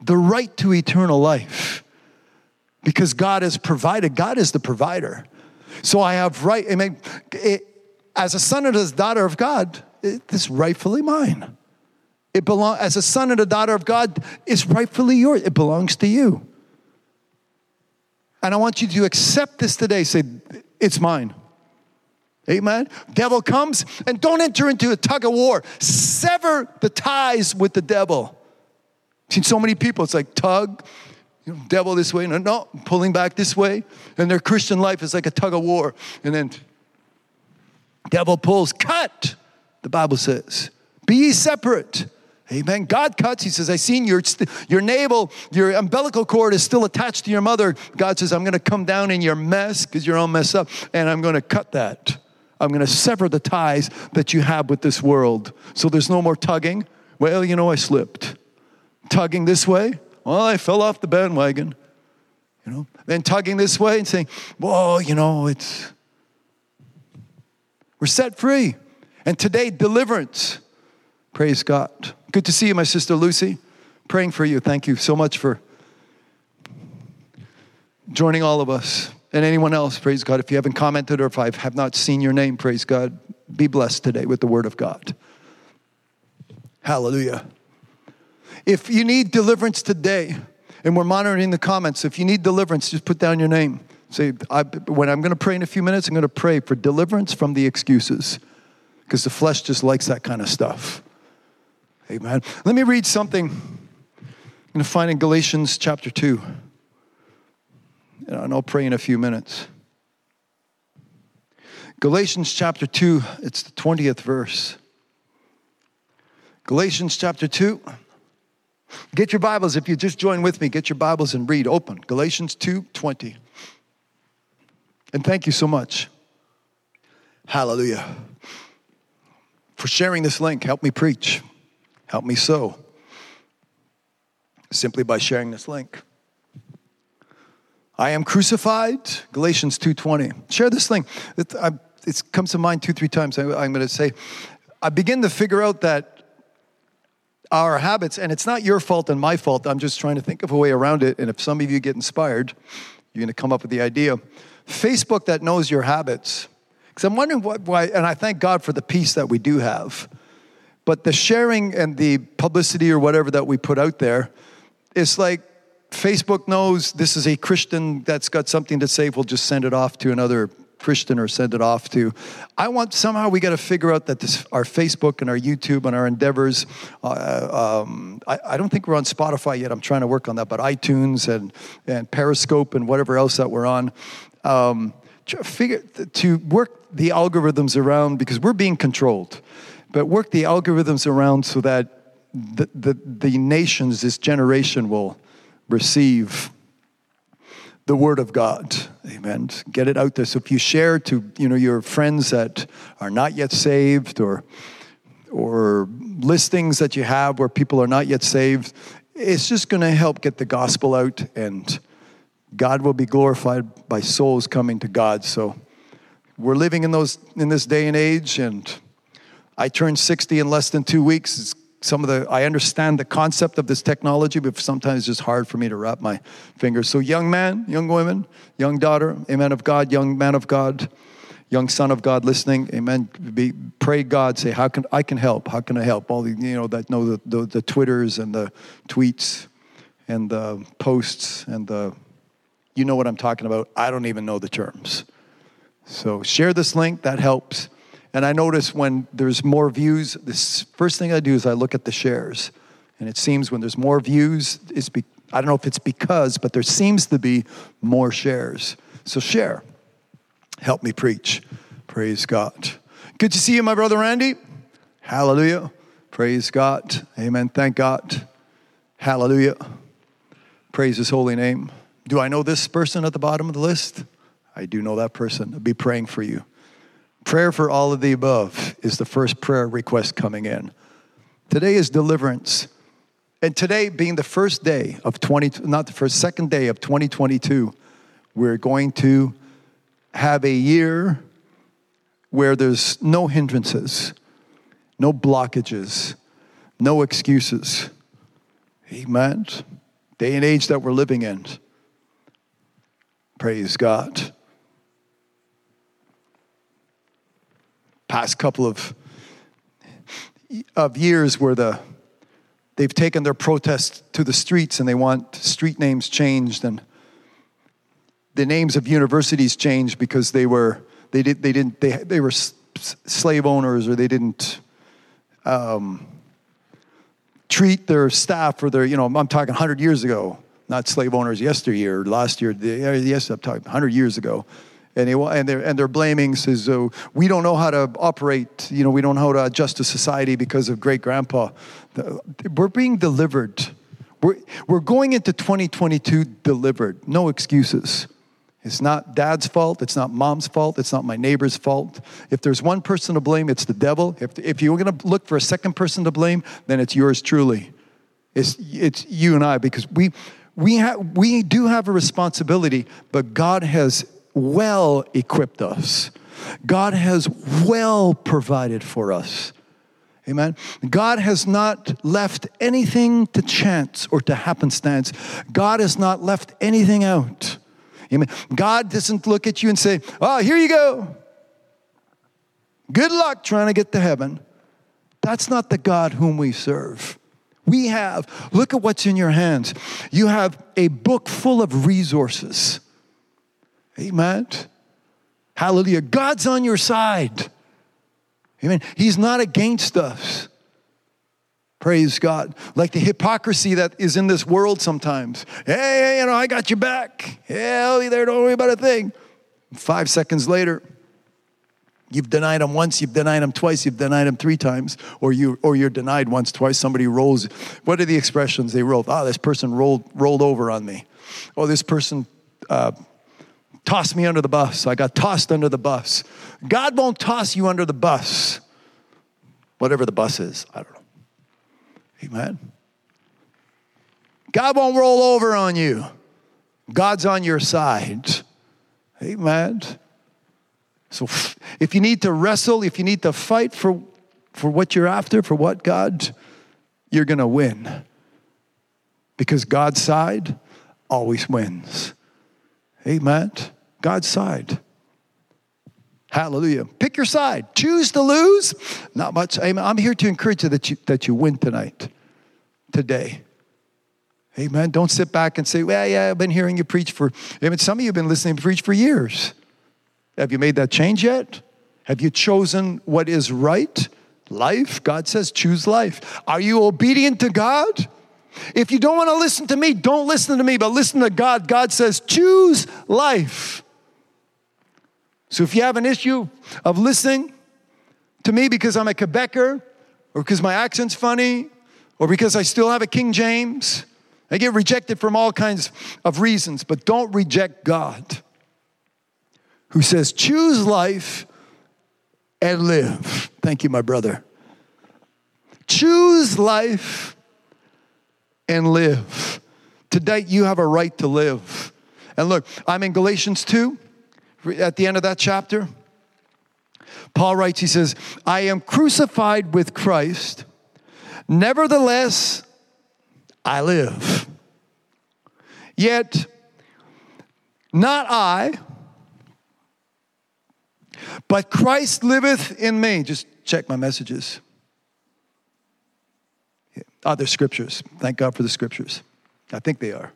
the right to eternal life. Because God has provided, God is the provider. So I have right, I mean, it, as a son and as a daughter of God, it is rightfully mine. It belongs as a son and a daughter of God, it's rightfully yours. It belongs to you. And I want you to accept this today. Say, it's mine. Amen. Devil comes and don't enter into a tug of war. Sever the ties with the devil. I've seen so many people, it's like tug, you know, devil this way, no, no, pulling back this way. And their Christian life is like a tug of war. And then devil pulls, cut, the Bible says. Be ye separate. Amen. God cuts. He says, I seen your, your navel, your umbilical cord is still attached to your mother. God says, I'm going to come down in your mess because you're all messed up, and I'm going to cut that. I'm going to sever the ties that you have with this world. So there's no more tugging. Well, you know, I slipped. Tugging this way. Well, I fell off the bandwagon. You know, then tugging this way and saying, well, you know, it's, we're set free. And today, deliverance. Praise God. Good to see you, my sister Lucy. Praying for you. Thank you so much for joining all of us. And anyone else, praise God. If you haven't commented or if I have not seen your name, praise God. Be blessed today with the word of God. Hallelujah. If you need deliverance today, and we're monitoring the comments, if you need deliverance, just put down your name. Say, when I'm going to pray in a few minutes, I'm going to pray for deliverance from the excuses because the flesh just likes that kind of stuff. Amen. Let me read something. I'm going to find in Galatians chapter 2. And I'll pray in a few minutes. Galatians chapter 2, it's the 20th verse. Galatians chapter 2. Get your Bibles, if you just join with me, get your Bibles and read. Open. Galatians 2 20. And thank you so much. Hallelujah. For sharing this link. Help me preach. Help me so. Simply by sharing this link. I am crucified, Galatians 2.20. Share this link. It, I, it comes to mind two, three times. I, I'm going to say, I begin to figure out that our habits, and it's not your fault and my fault. I'm just trying to think of a way around it. And if some of you get inspired, you're going to come up with the idea. Facebook that knows your habits. Because I'm wondering what, why, and I thank God for the peace that we do have. But the sharing and the publicity or whatever that we put out there, it's like Facebook knows this is a Christian that's got something to say, we'll just send it off to another Christian or send it off to. I want somehow we got to figure out that this, our Facebook and our YouTube and our endeavors. Uh, um, I, I, don't think we're on Spotify yet. I'm trying to work on that, but iTunes and and Periscope and whatever else that we're on. Um, figure to work the algorithms around because we're being controlled but work the algorithms around so that the, the, the nations, this generation, will receive the word of God. Amen. Get it out there. So if you share to you know your friends that are not yet saved or or listings that you have where people are not yet saved, it's just going to help get the gospel out and God will be glorified by souls coming to God. So we're living in those in this day and age and I turned 60 in less than two weeks. It's some of the, I understand the concept of this technology, but sometimes it's just hard for me to wrap my fingers. So, young man, young women, young daughter, amen of God, young man of God, young son of God listening, amen. Be, pray God, say, how can I can help? How can I help? All the, you know, that know the, the, the Twitters and the tweets, and the posts and the, you know what I'm talking about. I don't even know the terms. So share this link, that helps. And I notice when there's more views, this first thing I do is I look at the shares. And it seems when there's more views, it's be, I don't know if it's because, but there seems to be more shares. So share. Help me preach. Praise God. Good to see you, my brother Randy. Hallelujah. Praise God. Amen. Thank God. Hallelujah. Praise his holy name. Do I know this person at the bottom of the list? I do know that person. I'll be praying for you. Prayer for all of the above is the first prayer request coming in. Today is deliverance. And today being the first day of 20, not the first, second day of 2022, we're going to have a year where there's no hindrances, no blockages, no excuses. Amen. Day and age that we're living in. Praise God. Past couple of of years where the they've taken their protests to the streets and they want street names changed and the names of universities changed because they were they did they didn't they they were slave owners or they didn't um, treat their staff or their you know I'm talking 100 years ago not slave owners yesteryear last year yes I'm talking 100 years ago and they and they're and they're blaming says we don't know how to operate you know we don't know how to adjust to society because of great grandpa we're being delivered we're, we're going into 2022 delivered no excuses it's not dad's fault. It's not mom's fault. It's not my neighbor's fault. If there's one person to blame, it's the devil. If, if you're going to look for a second person to blame, then it's yours truly. It's, it's you and I because we, we, have, we do have a responsibility, but God has well equipped us. God has well provided for us. Amen. God has not left anything to chance or to happenstance. God has not left anything out. Amen. God doesn't look at you and say, Oh, here you go. Good luck trying to get to heaven. That's not the God whom we serve. We have, look at what's in your hands. You have a book full of resources. Amen. Hallelujah. God's on your side. Amen. He's not against us. Praise God. Like the hypocrisy that is in this world sometimes. Hey, you know, I got your back. Hell, there, don't worry about a thing. Five seconds later, you've denied him once, you've denied him twice, you've denied him three times, or you or you're denied once, twice. Somebody rolls. What are the expressions they? Ah, oh, this person rolled rolled over on me. Oh, this person uh, tossed me under the bus. I got tossed under the bus. God won't toss you under the bus. Whatever the bus is, I don't know. Amen. God won't roll over on you. God's on your side. Amen. So if you need to wrestle, if you need to fight for, for what you're after, for what God, you're going to win. Because God's side always wins. Amen. God's side. Hallelujah. Pick your side. Choose to lose. Not much. Amen. I'm here to encourage you that you, that you win tonight, today. Amen. Don't sit back and say, well, yeah, I've been hearing you preach for, Amen. Some of you have been listening to preach for years. Have you made that change yet? Have you chosen what is right? Life? God says, choose life. Are you obedient to God? If you don't want to listen to me, don't listen to me, but listen to God. God says, choose life. So if you have an issue of listening to me because I'm a Quebecer, or because my accent's funny, or because I still have a King James, I get rejected from all kinds of reasons, but don't reject God who says, choose life and live. Thank you, my brother. Choose life and live. Today, you have a right to live. And look, I'm in Galatians 2 at the end of that chapter, Paul writes, he says, I am crucified with Christ, nevertheless, I live. Yet, not I, but Christ liveth in me. Just check my messages. Other scriptures. Thank God for the scriptures. I think they are.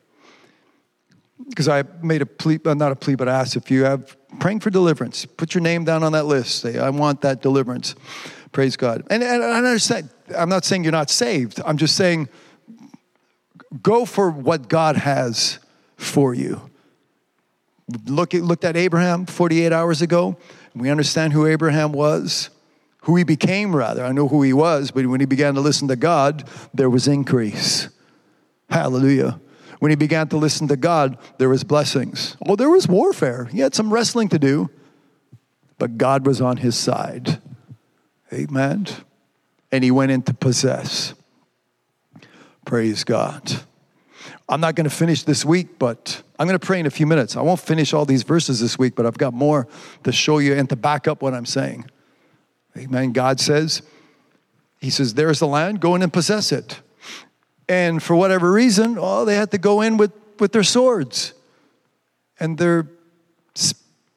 Because I made a plea, uh, not a plea, but I asked if you have praying for deliverance, put your name down on that list. Say, I want that deliverance. Praise God. And, and I understand, I'm not saying you're not saved. I'm just saying go for what God has for you. Look at, looked at Abraham 48 hours ago. We understand who Abraham was, who he became, rather. I know who he was, but when he began to listen to God, there was increase. Hallelujah. When he began to listen to God, there was blessings. Oh, there was warfare. He had some wrestling to do, but God was on his side. Amen. And he went in to possess. Praise God. I'm not going to finish this week, but I'm going to pray in a few minutes. I won't finish all these verses this week, but I've got more to show you and to back up what I'm saying. Amen. God says, He says, There's the land, go in and possess it. And for whatever reason, oh, they had to go in with, with their swords and their,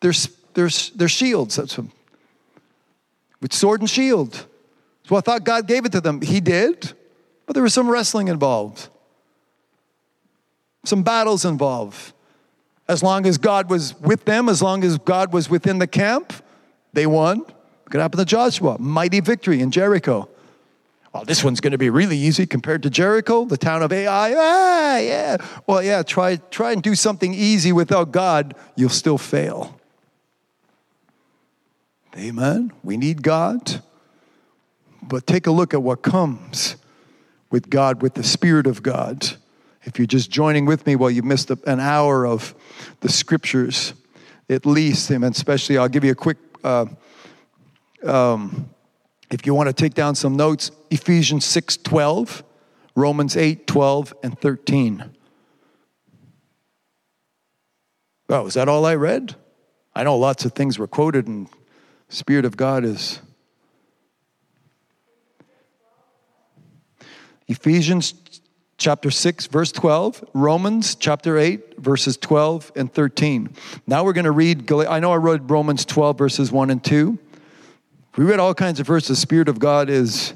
their, their, their shields. That's them. With sword and shield. So I thought God gave it to them. He did, but there was some wrestling involved, some battles involved. As long as God was with them, as long as God was within the camp, they won. It could happen to Joshua. Mighty victory in Jericho. This one's going to be really easy compared to Jericho, the town of Ai. Ah, yeah. Well, yeah, try, try and do something easy without God, you'll still fail. Amen. We need God. But take a look at what comes with God, with the Spirit of God. If you're just joining with me, well, you missed an hour of the scriptures, at least, and especially, I'll give you a quick, uh, um, if you want to take down some notes, Ephesians 6 12, Romans 8 12, and 13. Oh, is that all I read? I know lots of things were quoted, and Spirit of God is. Ephesians chapter 6, verse 12, Romans chapter 8, verses 12 and 13. Now we're going to read, I know I read Romans 12, verses 1 and 2. We read all kinds of verses. The Spirit of God is,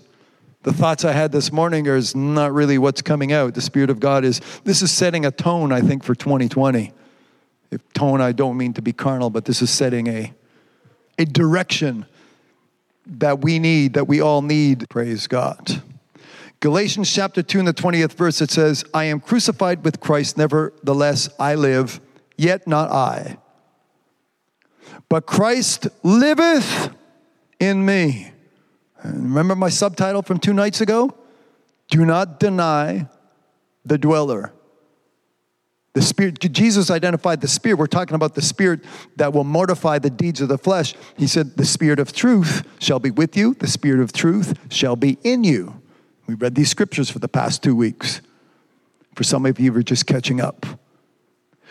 the thoughts I had this morning are is not really what's coming out. The Spirit of God is, this is setting a tone, I think, for 2020. If tone, I don't mean to be carnal, but this is setting a, a direction that we need, that we all need. Praise God. Galatians chapter 2 in the 20th verse, it says, I am crucified with Christ, nevertheless I live, yet not I. But Christ liveth in me. Remember my subtitle from two nights ago? Do not deny the dweller. The spirit, Jesus identified the spirit. We're talking about the spirit that will mortify the deeds of the flesh. He said, The spirit of truth shall be with you, the spirit of truth shall be in you. We read these scriptures for the past two weeks. For some of you, we're just catching up.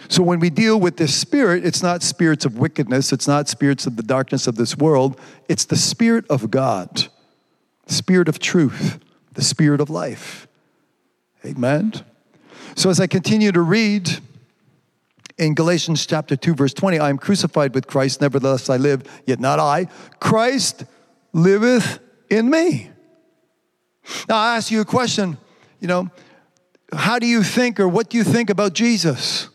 So when we deal with this spirit, it's not spirits of wickedness, it's not spirits of the darkness of this world, it's the spirit of God, spirit of truth, the spirit of life. Amen. So as I continue to read in Galatians chapter 2 verse 20, I am crucified with Christ, nevertheless I live, yet not I. Christ liveth in me. Now, I ask you a question, you know, how do you think or what do you think about Jesus?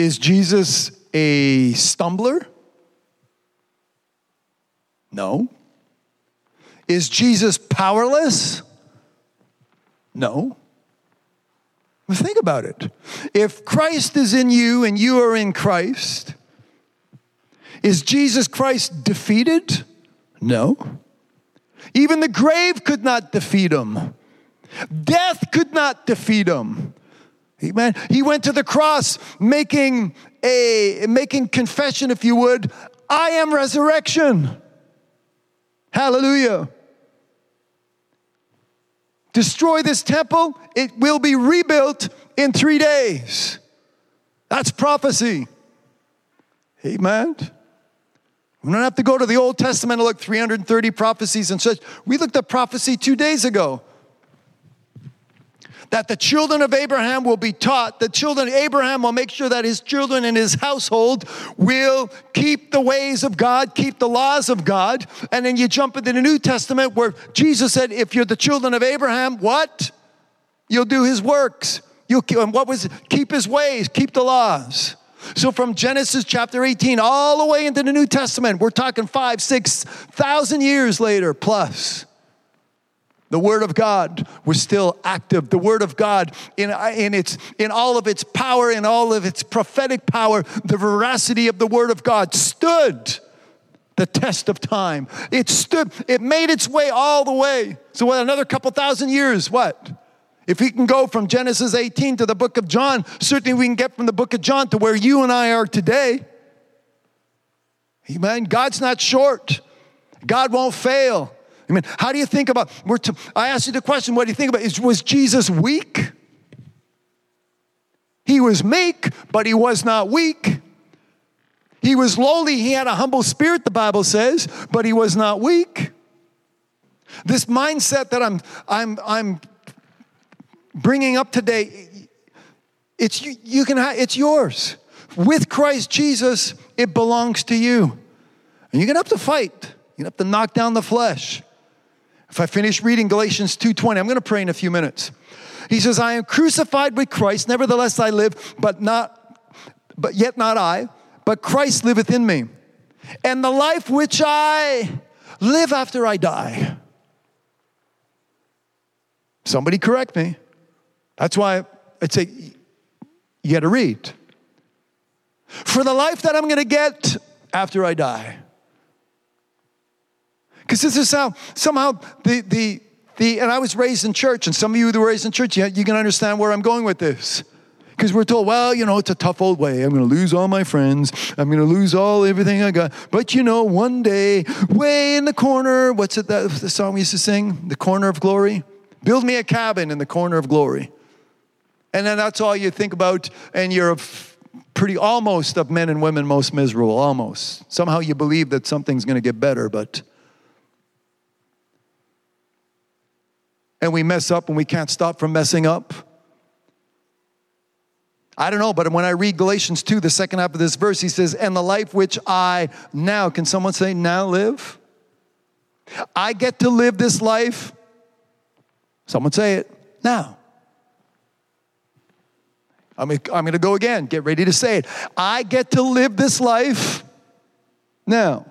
Is Jesus a stumbler? No. Is Jesus powerless? No. Think about it. If Christ is in you and you are in Christ, is Jesus Christ defeated? No. Even the grave could not defeat him. Death could not defeat him. Amen. He went to the cross making a making confession, if you would, I am resurrection. Hallelujah. Destroy this temple, it will be rebuilt in three days. That's prophecy. Amen. We don't have to go to the Old Testament and look 330 prophecies and such. We looked at prophecy two days ago. That the children of Abraham will be taught, the children of Abraham will make sure that his children and his household will keep the ways of God, keep the laws of God. And then you jump into the New Testament where Jesus said, If you're the children of Abraham, what? You'll do his works. You'll keep, and what was it? keep his ways, keep the laws. So from Genesis chapter 18 all the way into the New Testament, we're talking five, six thousand years later plus. The Word of God was still active. The Word of God, in, in, its, in all of its power, in all of its prophetic power, the veracity of the Word of God stood the test of time. It stood, it made its way all the way. So, what, another couple thousand years, what? If we can go from Genesis 18 to the book of John, certainly we can get from the book of John to where you and I are today. Amen. God's not short, God won't fail. I mean, how do you think about? We're to, I asked you the question. What do you think about? Is, was Jesus weak? He was meek, but he was not weak. He was lowly. He had a humble spirit. The Bible says, but he was not weak. This mindset that I'm I'm I'm bringing up today, it's you, you can it's yours. With Christ Jesus, it belongs to you, and you're gonna have to fight. You're gonna have to knock down the flesh. If I finish reading Galatians 2:20, I'm going to pray in a few minutes. He says, "I am crucified with Christ, nevertheless I live, but not but yet not I, but Christ liveth in me. And the life which I live after I die." Somebody correct me. That's why I'd say you got to read. For the life that I'm going to get after I die. Because this is how somehow the, the, the, and I was raised in church, and some of you that were raised in church, you, you can understand where I'm going with this. Because we're told, well, you know, it's a tough old way. I'm going to lose all my friends. I'm going to lose all everything I got. But you know, one day, way in the corner, what's it that the song we used to sing? The corner of glory. Build me a cabin in the corner of glory. And then that's all you think about, and you're pretty almost of men and women most miserable, almost. Somehow you believe that something's going to get better, but and we mess up and we can't stop from messing up? I don't know, but when I read Galatians 2, the second half of this verse, he says, And the life which I now, can someone say, now live? I get to live this life. Someone say it now. I'm, going to go again. Get ready to say it. I get to live this life now.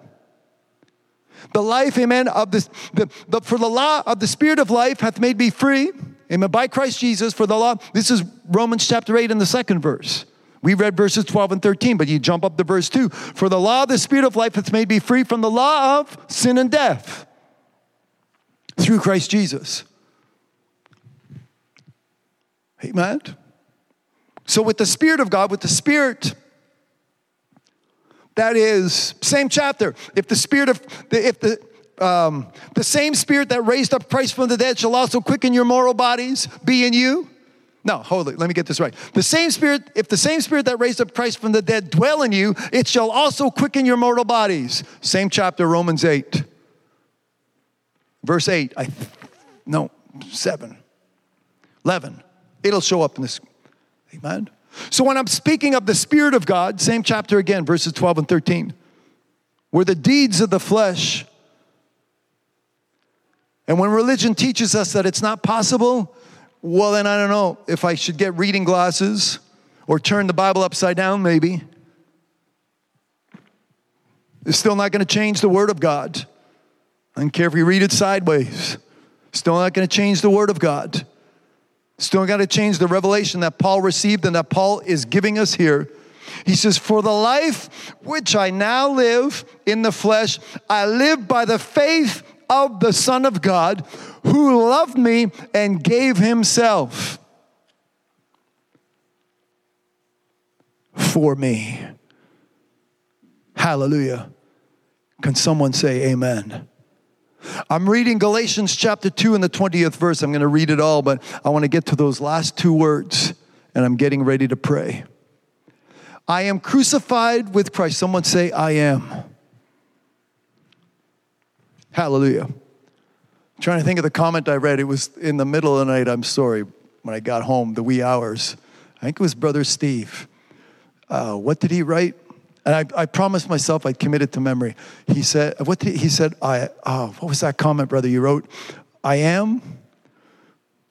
The life, amen, of this, the, the, for the law of the Spirit of life hath made me free, amen, by Christ Jesus for the law. This is Romans chapter 8 in the second verse. We read verses 12 and 13, but you jump up to verse 2. For the law of the Spirit of life hath made me free from the law of sin and death through Christ Jesus. Amen. So, with the Spirit of God, with the Spirit that is, same chapter. If the spirit of, if the, um, the same spirit that raised up Christ from the dead shall also quicken your mortal bodies, be in you. No, hold it. Let me get this right. The same spirit, if the same spirit that raised up Christ from the dead dwell in you, it shall also quicken your mortal bodies. Same chapter, Romans 8. Verse 8. I no, 7. 11. It'll show up in this. Amen. So when I'm speaking of the Spirit of God, same chapter again, verses 12 and 13, where the deeds of the flesh, and when religion teaches us that it's not possible, well, then I don't know if I should get reading glasses or turn the Bible upside down, maybe. It's still not going to change the Word of God. I don't care if you read it sideways. Still not going to change the Word of God. Still got to change the revelation that Paul received and that Paul is giving us here. He says, For the life which I now live in the flesh, I live by the faith of the Son of God who loved me and gave himself for me. Hallelujah. Can someone say amen? I'm reading Galatians chapter 2 and the 20th verse. I'm going to read it all, but I want to get to those last two words, and I'm getting ready to pray. I am crucified with Christ. Someone say, I am. Hallelujah. I'm trying to think of the comment I read. It was in the middle of the night. I'm sorry. When I got home, the wee hours. I think it was Brother Steve. Uh, what did he write? And I, I, promised myself I'd commit it to memory. He said, what did, he said, I, oh, what was that comment, brother, you wrote? I am,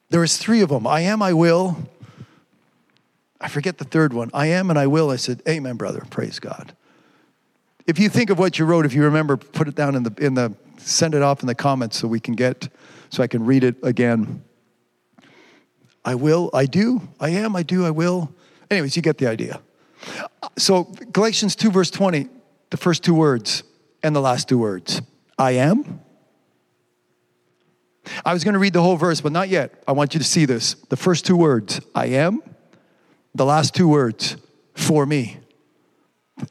There was three of them. I am, I will. I forget the third one. I am and I will. I said, Amen, brother. Praise God. If you think of what you wrote, if you remember, put it down in the in the send it off in the comments so we can get so I can read it again. I will, I do, I am, I do, I will. Anyways, you get the idea. So Galatians 2, verse 20, the first two words and the last two words. I am. I was going to read the whole verse, but not yet. I want you to see this. The first two words, I am. The last two words, for me.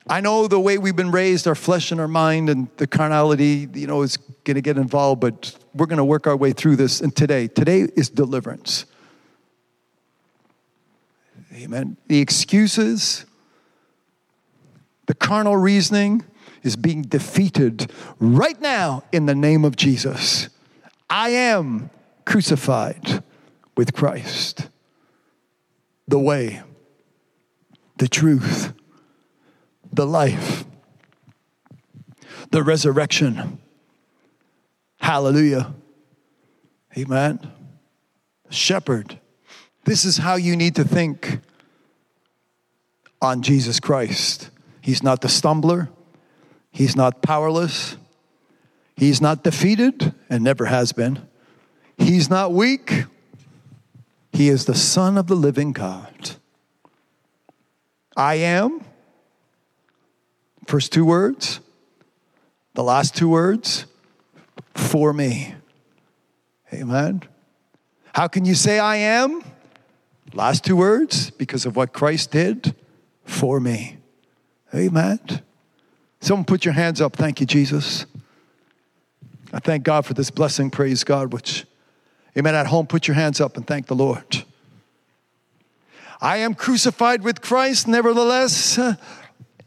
I know the way we've been raised, our flesh and our mind and the carnality, you know, is going to get involved, but we're going to work our way through this. And today, today is deliverance. Amen. The excuses, the carnal reasoning is being defeated right now in the name of Jesus. I am crucified with Christ. The way, the truth, the life, the resurrection. Hallelujah. Amen. Shepherd. This is how you need to think on Jesus Christ. He's not the stumbler, He's not powerless, He's not defeated and never has been. He's not weak. He is the Son of the living God. I am First two words, the last two words, for me. Amen. How can you say I am? Last two words, because of what Christ did for me. Amen. Someone put your hands up. Thank you, Jesus. I thank God for this blessing. Praise God. Which, amen. At home, put your hands up and thank the Lord. I am crucified with Christ, nevertheless,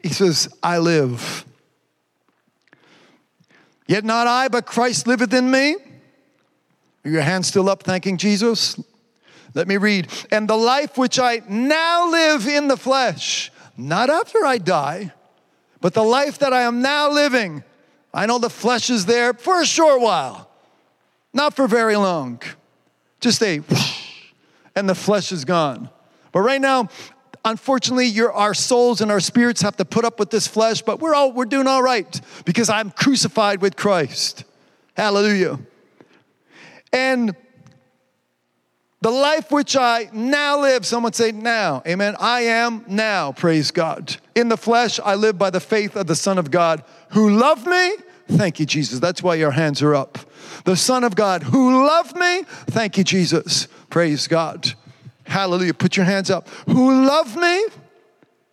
he says, I live. Yet not I, but Christ liveth in me. Are your hands still up, thanking Jesus? Let me read. And the life which I now live in the flesh, not after I die, but the life that I am now living. I know the flesh is there for a short while, not for very long. Just a <laughs> and the flesh is gone. But right now, unfortunately, our souls and our spirits have to put up with this flesh, but we're, all, we're doing all right because I'm crucified with Christ. Hallelujah. And the life which I now live, someone say now, amen. I am now, praise God. In the flesh, I live by the faith of the Son of God who loved me. Thank you, Jesus. That's why your hands are up. The Son of God who loved me. Thank you, Jesus. Praise God. Hallelujah. Put your hands up. Who love me?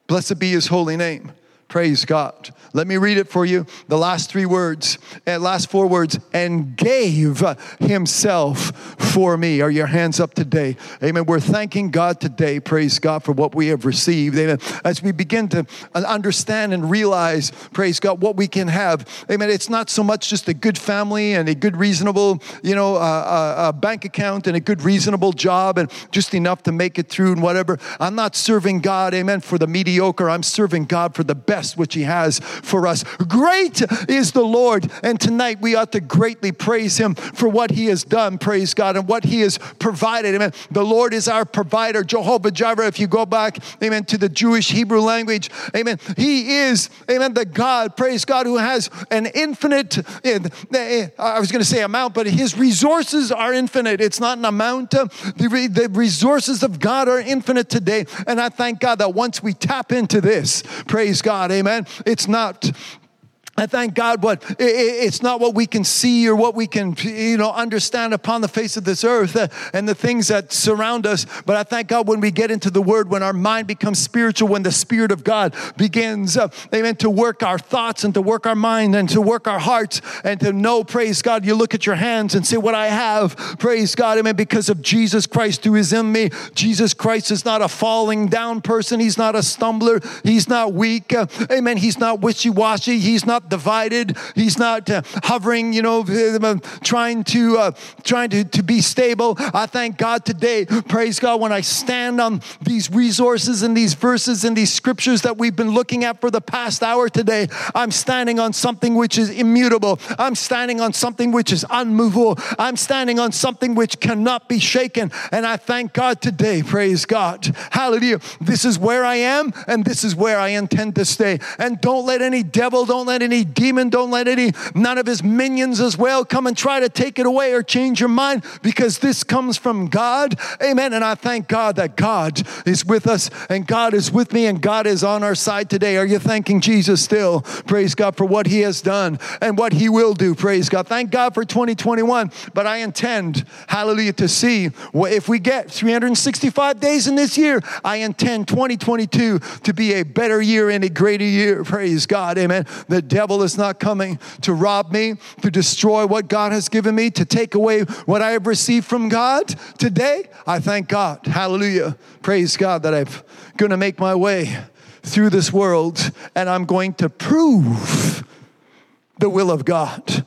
Blessed be his holy name. Praise God. Let me read it for you. The last three words, and uh, last four words, and gave himself for me. Are your hands up today? Amen. We're thanking God today, praise God, for what we have received. Amen. As we begin to understand and realize, praise God, what we can have. Amen. It's not so much just a good family and a good, reasonable, you know, uh, uh, bank account and a good, reasonable job and just enough to make it through and whatever. I'm not serving God, amen, for the mediocre. I'm serving God for the best which He has for us. Great is the Lord. And tonight we ought to greatly praise him for what he has done, praise God, and what he has provided. Amen. The Lord is our provider, Jehovah Jireh. If you go back, amen, to the Jewish Hebrew language, amen, he is, amen, the God, praise God, who has an infinite, eh, eh, I was going to say amount, but his resources are infinite. It's not an amount. The resources of God are infinite today. And I thank God that once we tap into this, praise God, amen, it's not I thank God, but it's not what we can see or what we can, you know, understand upon the face of this earth uh, and the things that surround us. But I thank God when we get into the Word, when our mind becomes spiritual, when the Spirit of God begins, uh, amen, to work our thoughts and to work our mind and to work our hearts and to know, praise God. You look at your hands and say, "What I have, praise God, amen," because of Jesus Christ who is in me. Jesus Christ is not a falling down person. He's not a stumbler. He's not weak. Uh, amen. He's not wishy washy. He's not divided. He's not uh, hovering, you know, uh, trying to uh, trying to, to be stable. I thank God today, praise God, when I stand on these resources and these verses and these scriptures that we've been looking at for the past hour today. I'm standing on something which is immutable. I'm standing on something which is unmovable. I'm standing on something which cannot be shaken. And I thank God today, praise God. Hallelujah. This is where I am and this is where I intend to stay. And don't let any devil, don't let any demon, don't let any, none of his minions as well come and try to take it away or change your mind because this comes from God. Amen. And I thank God that God is with us and God is with me and God is on our side today. Are you thanking Jesus still? Praise God for what he has done and what he will do. Praise God. Thank God for 2021. But I intend, hallelujah, to see what if we get 365 days in this year, I intend 2022 to be a better year and a greater year. Praise God. Amen. The devil is not coming to rob me, to destroy what God has given me, to take away what I have received from God. Today, I thank God. Hallelujah. Praise God that I'm going to make my way through this world and I'm going to prove the will of God.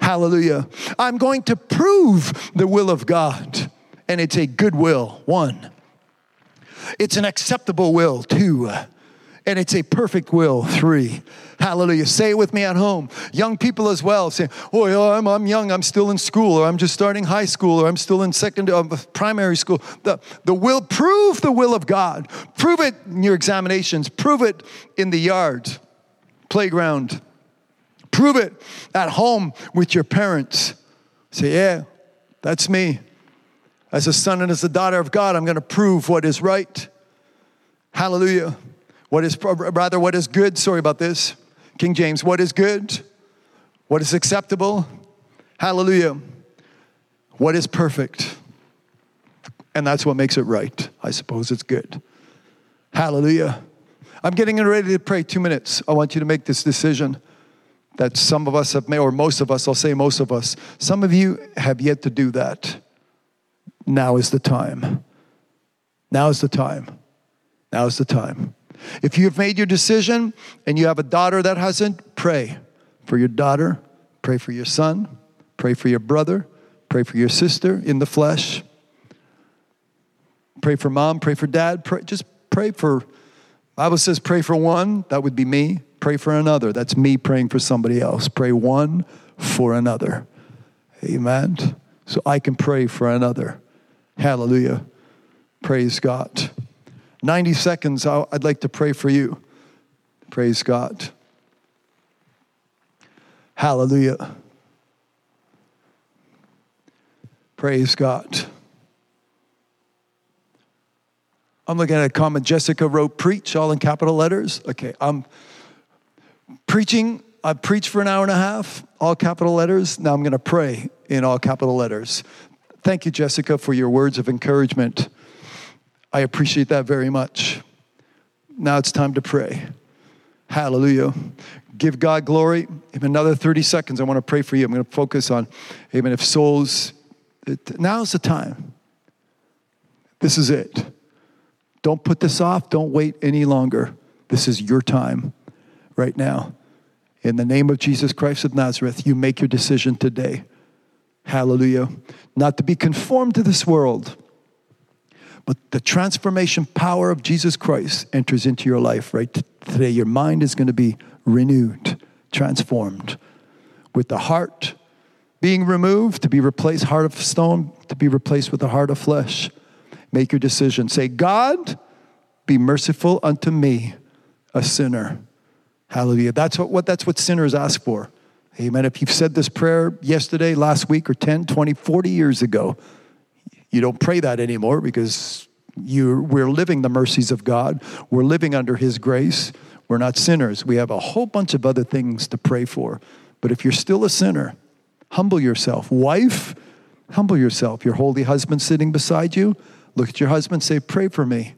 Hallelujah. I'm going to prove the will of God. And it's a good will, one. It's an acceptable will, two and it's a perfect will. Three. Hallelujah. Say it with me at home. Young people as well say, Oh, yeah, I'm, I'm young, I'm still in school, or I'm just starting high school, or I'm still in second, uh, primary school. The, the will, prove the will of God. Prove it in your examinations, prove it in the yard, playground. Prove it at home with your parents. Say, Yeah, that's me. As a son and as a daughter of God, I'm going to prove what is right. Hallelujah. What is, rather, what is good? Sorry about this. King James, what is good? What is acceptable? Hallelujah. What is perfect? And that's what makes it right. I suppose it's good. Hallelujah. I'm getting ready to pray two minutes. I want you to make this decision that some of us have made, or most of us, I'll say most of us, some of you have yet to do that. Now is the time. Now is the time. Now is the time. If you have made your decision and you have a daughter that hasn't, pray for your daughter, pray for your son, pray for your brother, pray for your sister in the flesh. Pray for mom, pray for dad, pray, just pray for Bible says pray for one, that would be me. Pray for another, that's me praying for somebody else. Pray one for another. Amen. So I can pray for another. Hallelujah. Praise God. 90 seconds, I'd like to pray for you. Praise God. Hallelujah. Praise God. I'm looking at a comment Jessica wrote, preach, all in capital letters. Okay, I'm preaching. I preached for an hour and a half, all capital letters. Now I'm going to pray in all capital letters. Thank you, Jessica, for your words of encouragement. I appreciate that very much. Now it's time to pray. Hallelujah. Give God glory. In another 30 seconds, I want to pray for you. I'm going to focus on, amen, if souls, it, now's the time. This is it. Don't put this off. Don't wait any longer. This is your time right now. In the name of Jesus Christ of Nazareth, you make your decision today. Hallelujah. Not to be conformed to this world but the transformation power of Jesus Christ enters into your life right today. Your mind is going to be renewed, transformed, with the heart being removed to be replaced, heart of stone to be replaced with a heart of flesh. Make your decision. Say, God, be merciful unto me, a sinner. Hallelujah. That's what, what, that's what sinners ask for. Amen. If you've said this prayer yesterday, last week, or 10, 20, 40 years ago, you don't pray that anymore because you, we're living the mercies of God. We're living under His grace. We're not sinners. We have a whole bunch of other things to pray for. But if you're still a sinner, humble yourself. Wife, humble yourself. Your holy husband sitting beside you, look at your husband, say, Pray for me.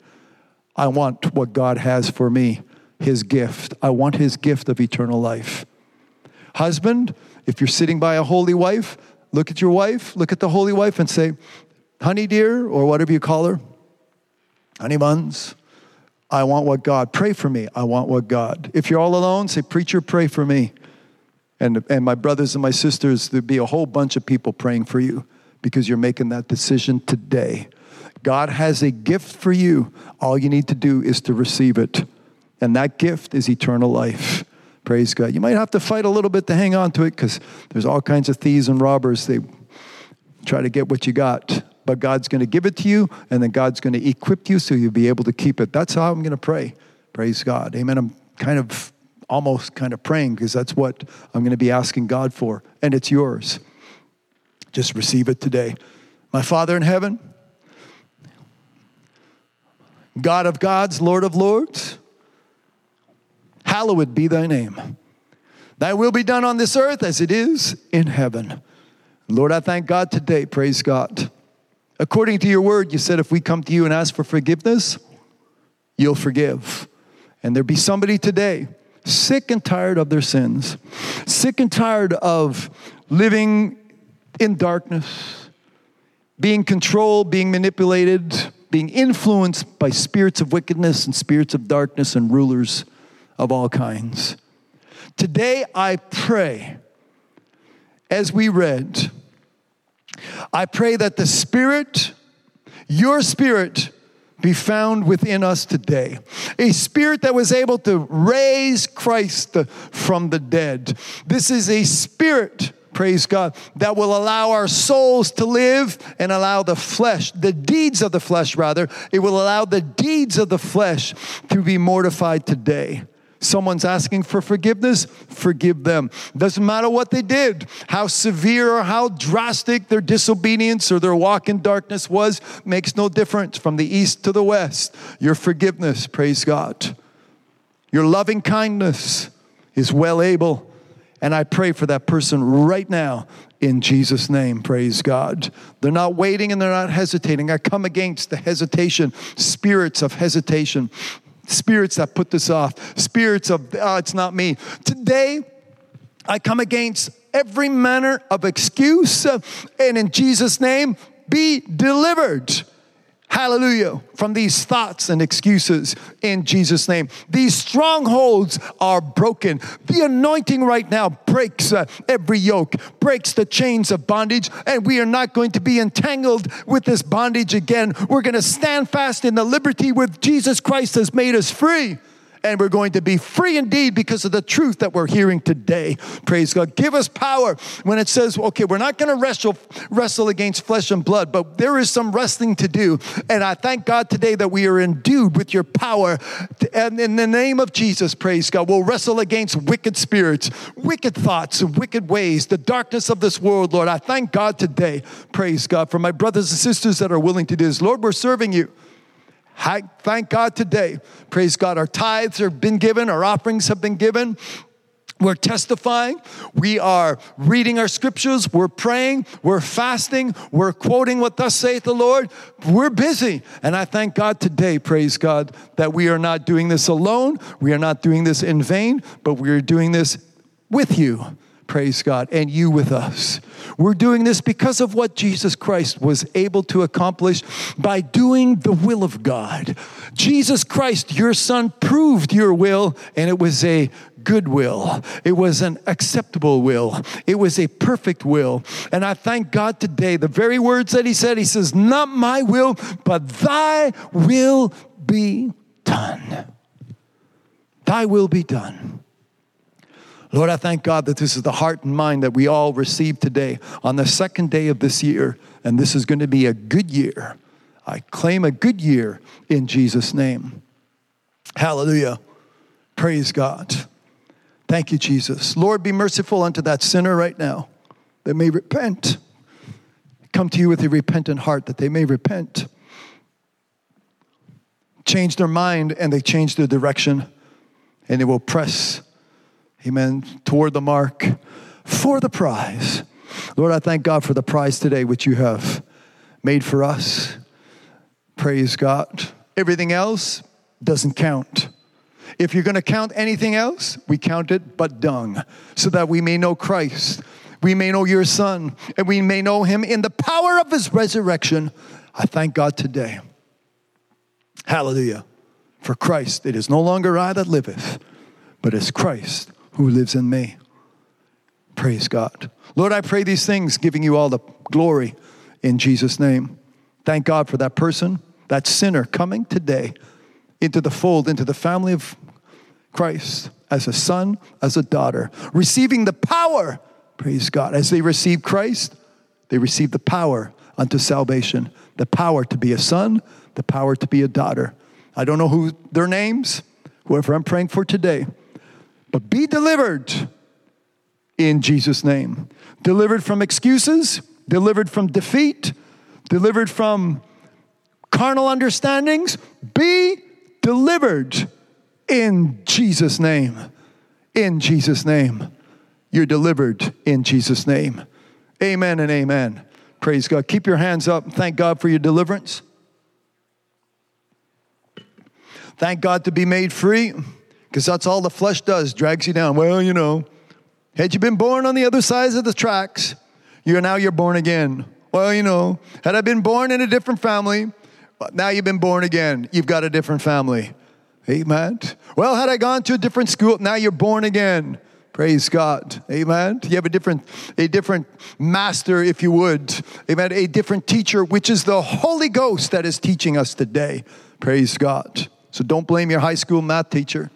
I want what God has for me, His gift. I want His gift of eternal life. Husband, if you're sitting by a holy wife, look at your wife, look at the holy wife, and say, honey dear, or whatever you call her, honey buns, I want what God, pray for me. I want what God. If you're all alone, say, Preacher, pray for me. And, and my brothers and my sisters, there'd be a whole bunch of people praying for you because you're making that decision today. God has a gift for you. All you need to do is to receive it. And that gift is eternal life. Praise God. You might have to fight a little bit to hang on to it because there's all kinds of thieves and robbers. They try to get what you got. But God's going to give it to you, and then God's going to equip you so you'll be able to keep it. That's how I'm going to pray. Praise God. Amen. I'm kind of almost kind of praying because that's what I'm going to be asking God for, and it's yours. Just receive it today. My Father in heaven, God of gods, Lord of lords, hallowed be thy name. Thy will be done on this earth as it is in heaven. Lord, I thank God today. Praise God. According to your word, you said if we come to you and ask for forgiveness, you'll forgive. And there be somebody today sick and tired of their sins, sick and tired of living in darkness, being controlled, being manipulated, being influenced by spirits of wickedness and spirits of darkness and rulers of all kinds. Today, I pray, as we read, I pray that the Spirit, your Spirit, be found within us today. A spirit that was able to raise Christ from the dead. This is a spirit praise God, that will allow our souls to live and allow the flesh, the deeds of the flesh, rather, it will allow the deeds of the flesh to be mortified today. Someone's asking for forgiveness, forgive them. Doesn't matter what they did, how severe or how drastic their disobedience or their walk in darkness was, makes no difference from the east to the west. Your forgiveness, praise God. Your loving kindness is well able. And I pray for that person right now in Jesus' name. Praise God. They're not waiting and they're not hesitating. I come against the hesitation, spirits of hesitation spirits that put this off, spirits of, oh, it's not me. Today, I come against every manner of excuse, and in Jesus' name, be delivered Hallelujah. From these thoughts and excuses in Jesus' name. These strongholds are broken. The anointing right now breaks uh, every yoke, breaks the chains of bondage, and we are not going to be entangled with this bondage again. We're going to stand fast in the liberty with Jesus Christ has made us free and we're going to be free indeed because of the truth that we're hearing today. Praise God. Give us power when it says, okay, we're not going to wrestle, wrestle against flesh and blood, but there is some wrestling to do. And I thank God today that we are endued with your power. And in the name of Jesus, praise God, we'll wrestle against wicked spirits, wicked thoughts, wicked ways, the darkness of this world, Lord. I thank God today, praise God, for my brothers and sisters that are willing to do this. Lord, we're serving you. I thank God today. Praise God. Our tithes have been given, our offerings have been given. We're testifying. We are reading our scriptures. We're praying. We're fasting. We're quoting what thus saith the Lord. We're busy. And I thank God today, praise God, that we are not doing this alone. We are not doing this in vain, but we are doing this with you. Praise God. And you with us. We're doing this because of what Jesus Christ was able to accomplish by doing the will of God. Jesus Christ, your Son, proved your will, and it was a good will. It was an acceptable will. It was a perfect will. And I thank God today, the very words that He said, He says, Not my will, but thy will be done. Thy will be done. Lord, I thank God that this is the heart and mind that we all receive today on the second day of this year, and this is going to be a good year. I claim a good year in Jesus' name. Hallelujah. Praise God. Thank you, Jesus. Lord, be merciful unto that sinner right now that may repent. Come to you with a repentant heart that they may repent. Change their mind and they change their direction and they will press amen, toward the mark for the prize. Lord, I thank God for the prize today which you have made for us. Praise God. Everything else doesn't count. If you're going to count anything else, we count it but dung, so that we may know Christ, we may know your Son, and we may know him in the power of his resurrection. I thank God today. Hallelujah. For Christ, it is no longer I that liveth, but it's Christ who lives in me. Praise God. Lord, I pray these things, giving you all the glory in Jesus' name. Thank God for that person, that sinner coming today into the fold, into the family of Christ as a son, as a daughter, receiving the power, praise God. As they receive Christ, they receive the power unto salvation, the power to be a son, the power to be a daughter. I don't know who their names, whoever I'm praying for today, but be delivered in Jesus' name. Delivered from excuses, delivered from defeat, delivered from carnal understandings. Be delivered in Jesus' name. In Jesus' name. You're delivered in Jesus' name. Amen and amen. Praise God. Keep your hands up. Thank God for your deliverance. Thank God to be made free because that's all the flesh does, drags you down. Well, you know, had you been born on the other sides of the tracks, you're now you're born again. Well, you know, had I been born in a different family, now you've been born again. You've got a different family. Amen. Well, had I gone to a different school, now you're born again. Praise God. Amen. You have a different, a different master, if you would. Amen. A different teacher, which is the Holy Ghost that is teaching us today. Praise God. So don't blame your high school math teacher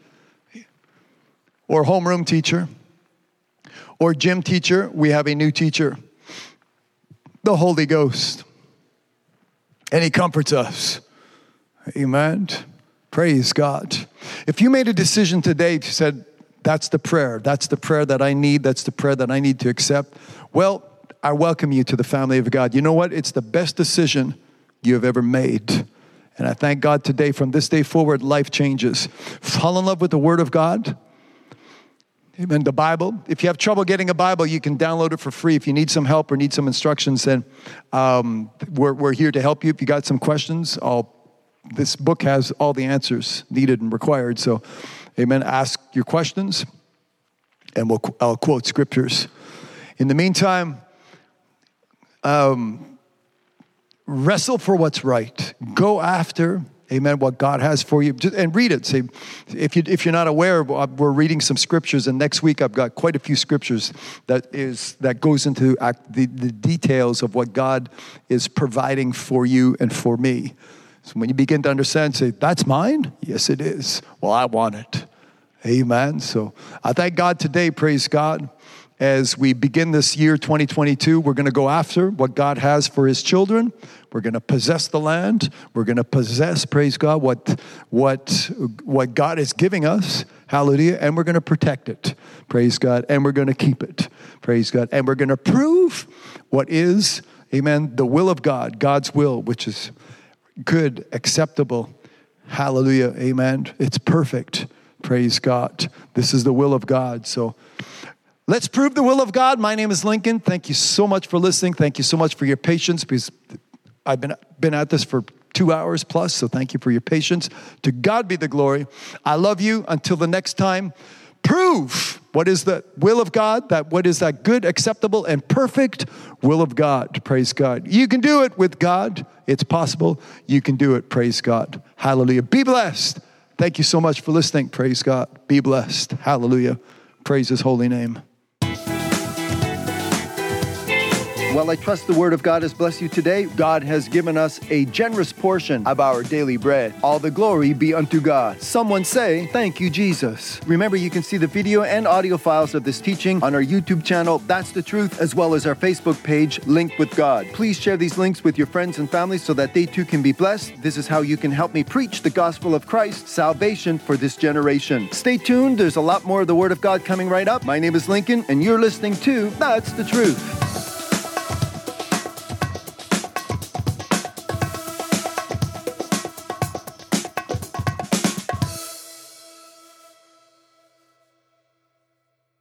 or homeroom teacher or gym teacher. We have a new teacher, the Holy Ghost. And he comforts us. Amen. Praise God. If you made a decision today to said, that's the prayer, that's the prayer that I need, that's the prayer that I need to accept, well, I welcome you to the family of God. You know what? It's the best decision you have ever made. And I thank God today, from this day forward, life changes. Fall in love with the Word of God. Amen. The Bible. If you have trouble getting a Bible, you can download it for free. If you need some help or need some instructions, then um, we're, we're here to help you. If you got some questions, I'll, this book has all the answers needed and required. So, amen. Ask your questions, and we'll, I'll quote scriptures. In the meantime, um, wrestle for what's right. Go after, amen, what God has for you. And read it. See, if, you, if you're not aware, uh, we're reading some scriptures, and next week I've got quite a few scriptures that, is, that goes into the, the details of what God is providing for you and for me. So when you begin to understand, say, that's mine? Yes, it is. Well, I want it. Amen. So I thank God today, praise God as we begin this year 2022 we're going to go after what god has for his children we're going to possess the land. We're going to possess, praise God, what, what, what God is giving us. Hallelujah. And we're going to protect it. Praise God. And we're going to keep it. Praise God. And we're going to prove what is, amen, the will of God, God's will, which is good, acceptable. Hallelujah. Amen. It's perfect. Praise God. This is the will of God. So, Let's prove the will of God. My name is Lincoln. Thank you so much for listening. Thank you so much for your patience because I've been, been at this for two hours plus, so thank you for your patience. To God be the glory. I love you. Until the next time, prove what is the will of God, that what is that good, acceptable, and perfect will of God. Praise God. You can do it with God. It's possible. You can do it. Praise God. Hallelujah. Be blessed. Thank you so much for listening. Praise God. Be blessed. Hallelujah. Praise his holy name. Well, I trust the word of God has blessed you today. God has given us a generous portion of our daily bread. All the glory be unto God. Someone say, Thank you, Jesus. Remember, you can see the video and audio files of this teaching on our YouTube channel, That's the Truth, as well as our Facebook page, Linked with God. Please share these links with your friends and family so that they too can be blessed. This is how you can help me preach the gospel of Christ, salvation for this generation. Stay tuned, there's a lot more of the Word of God coming right up. My name is Lincoln, and you're listening to That's the Truth.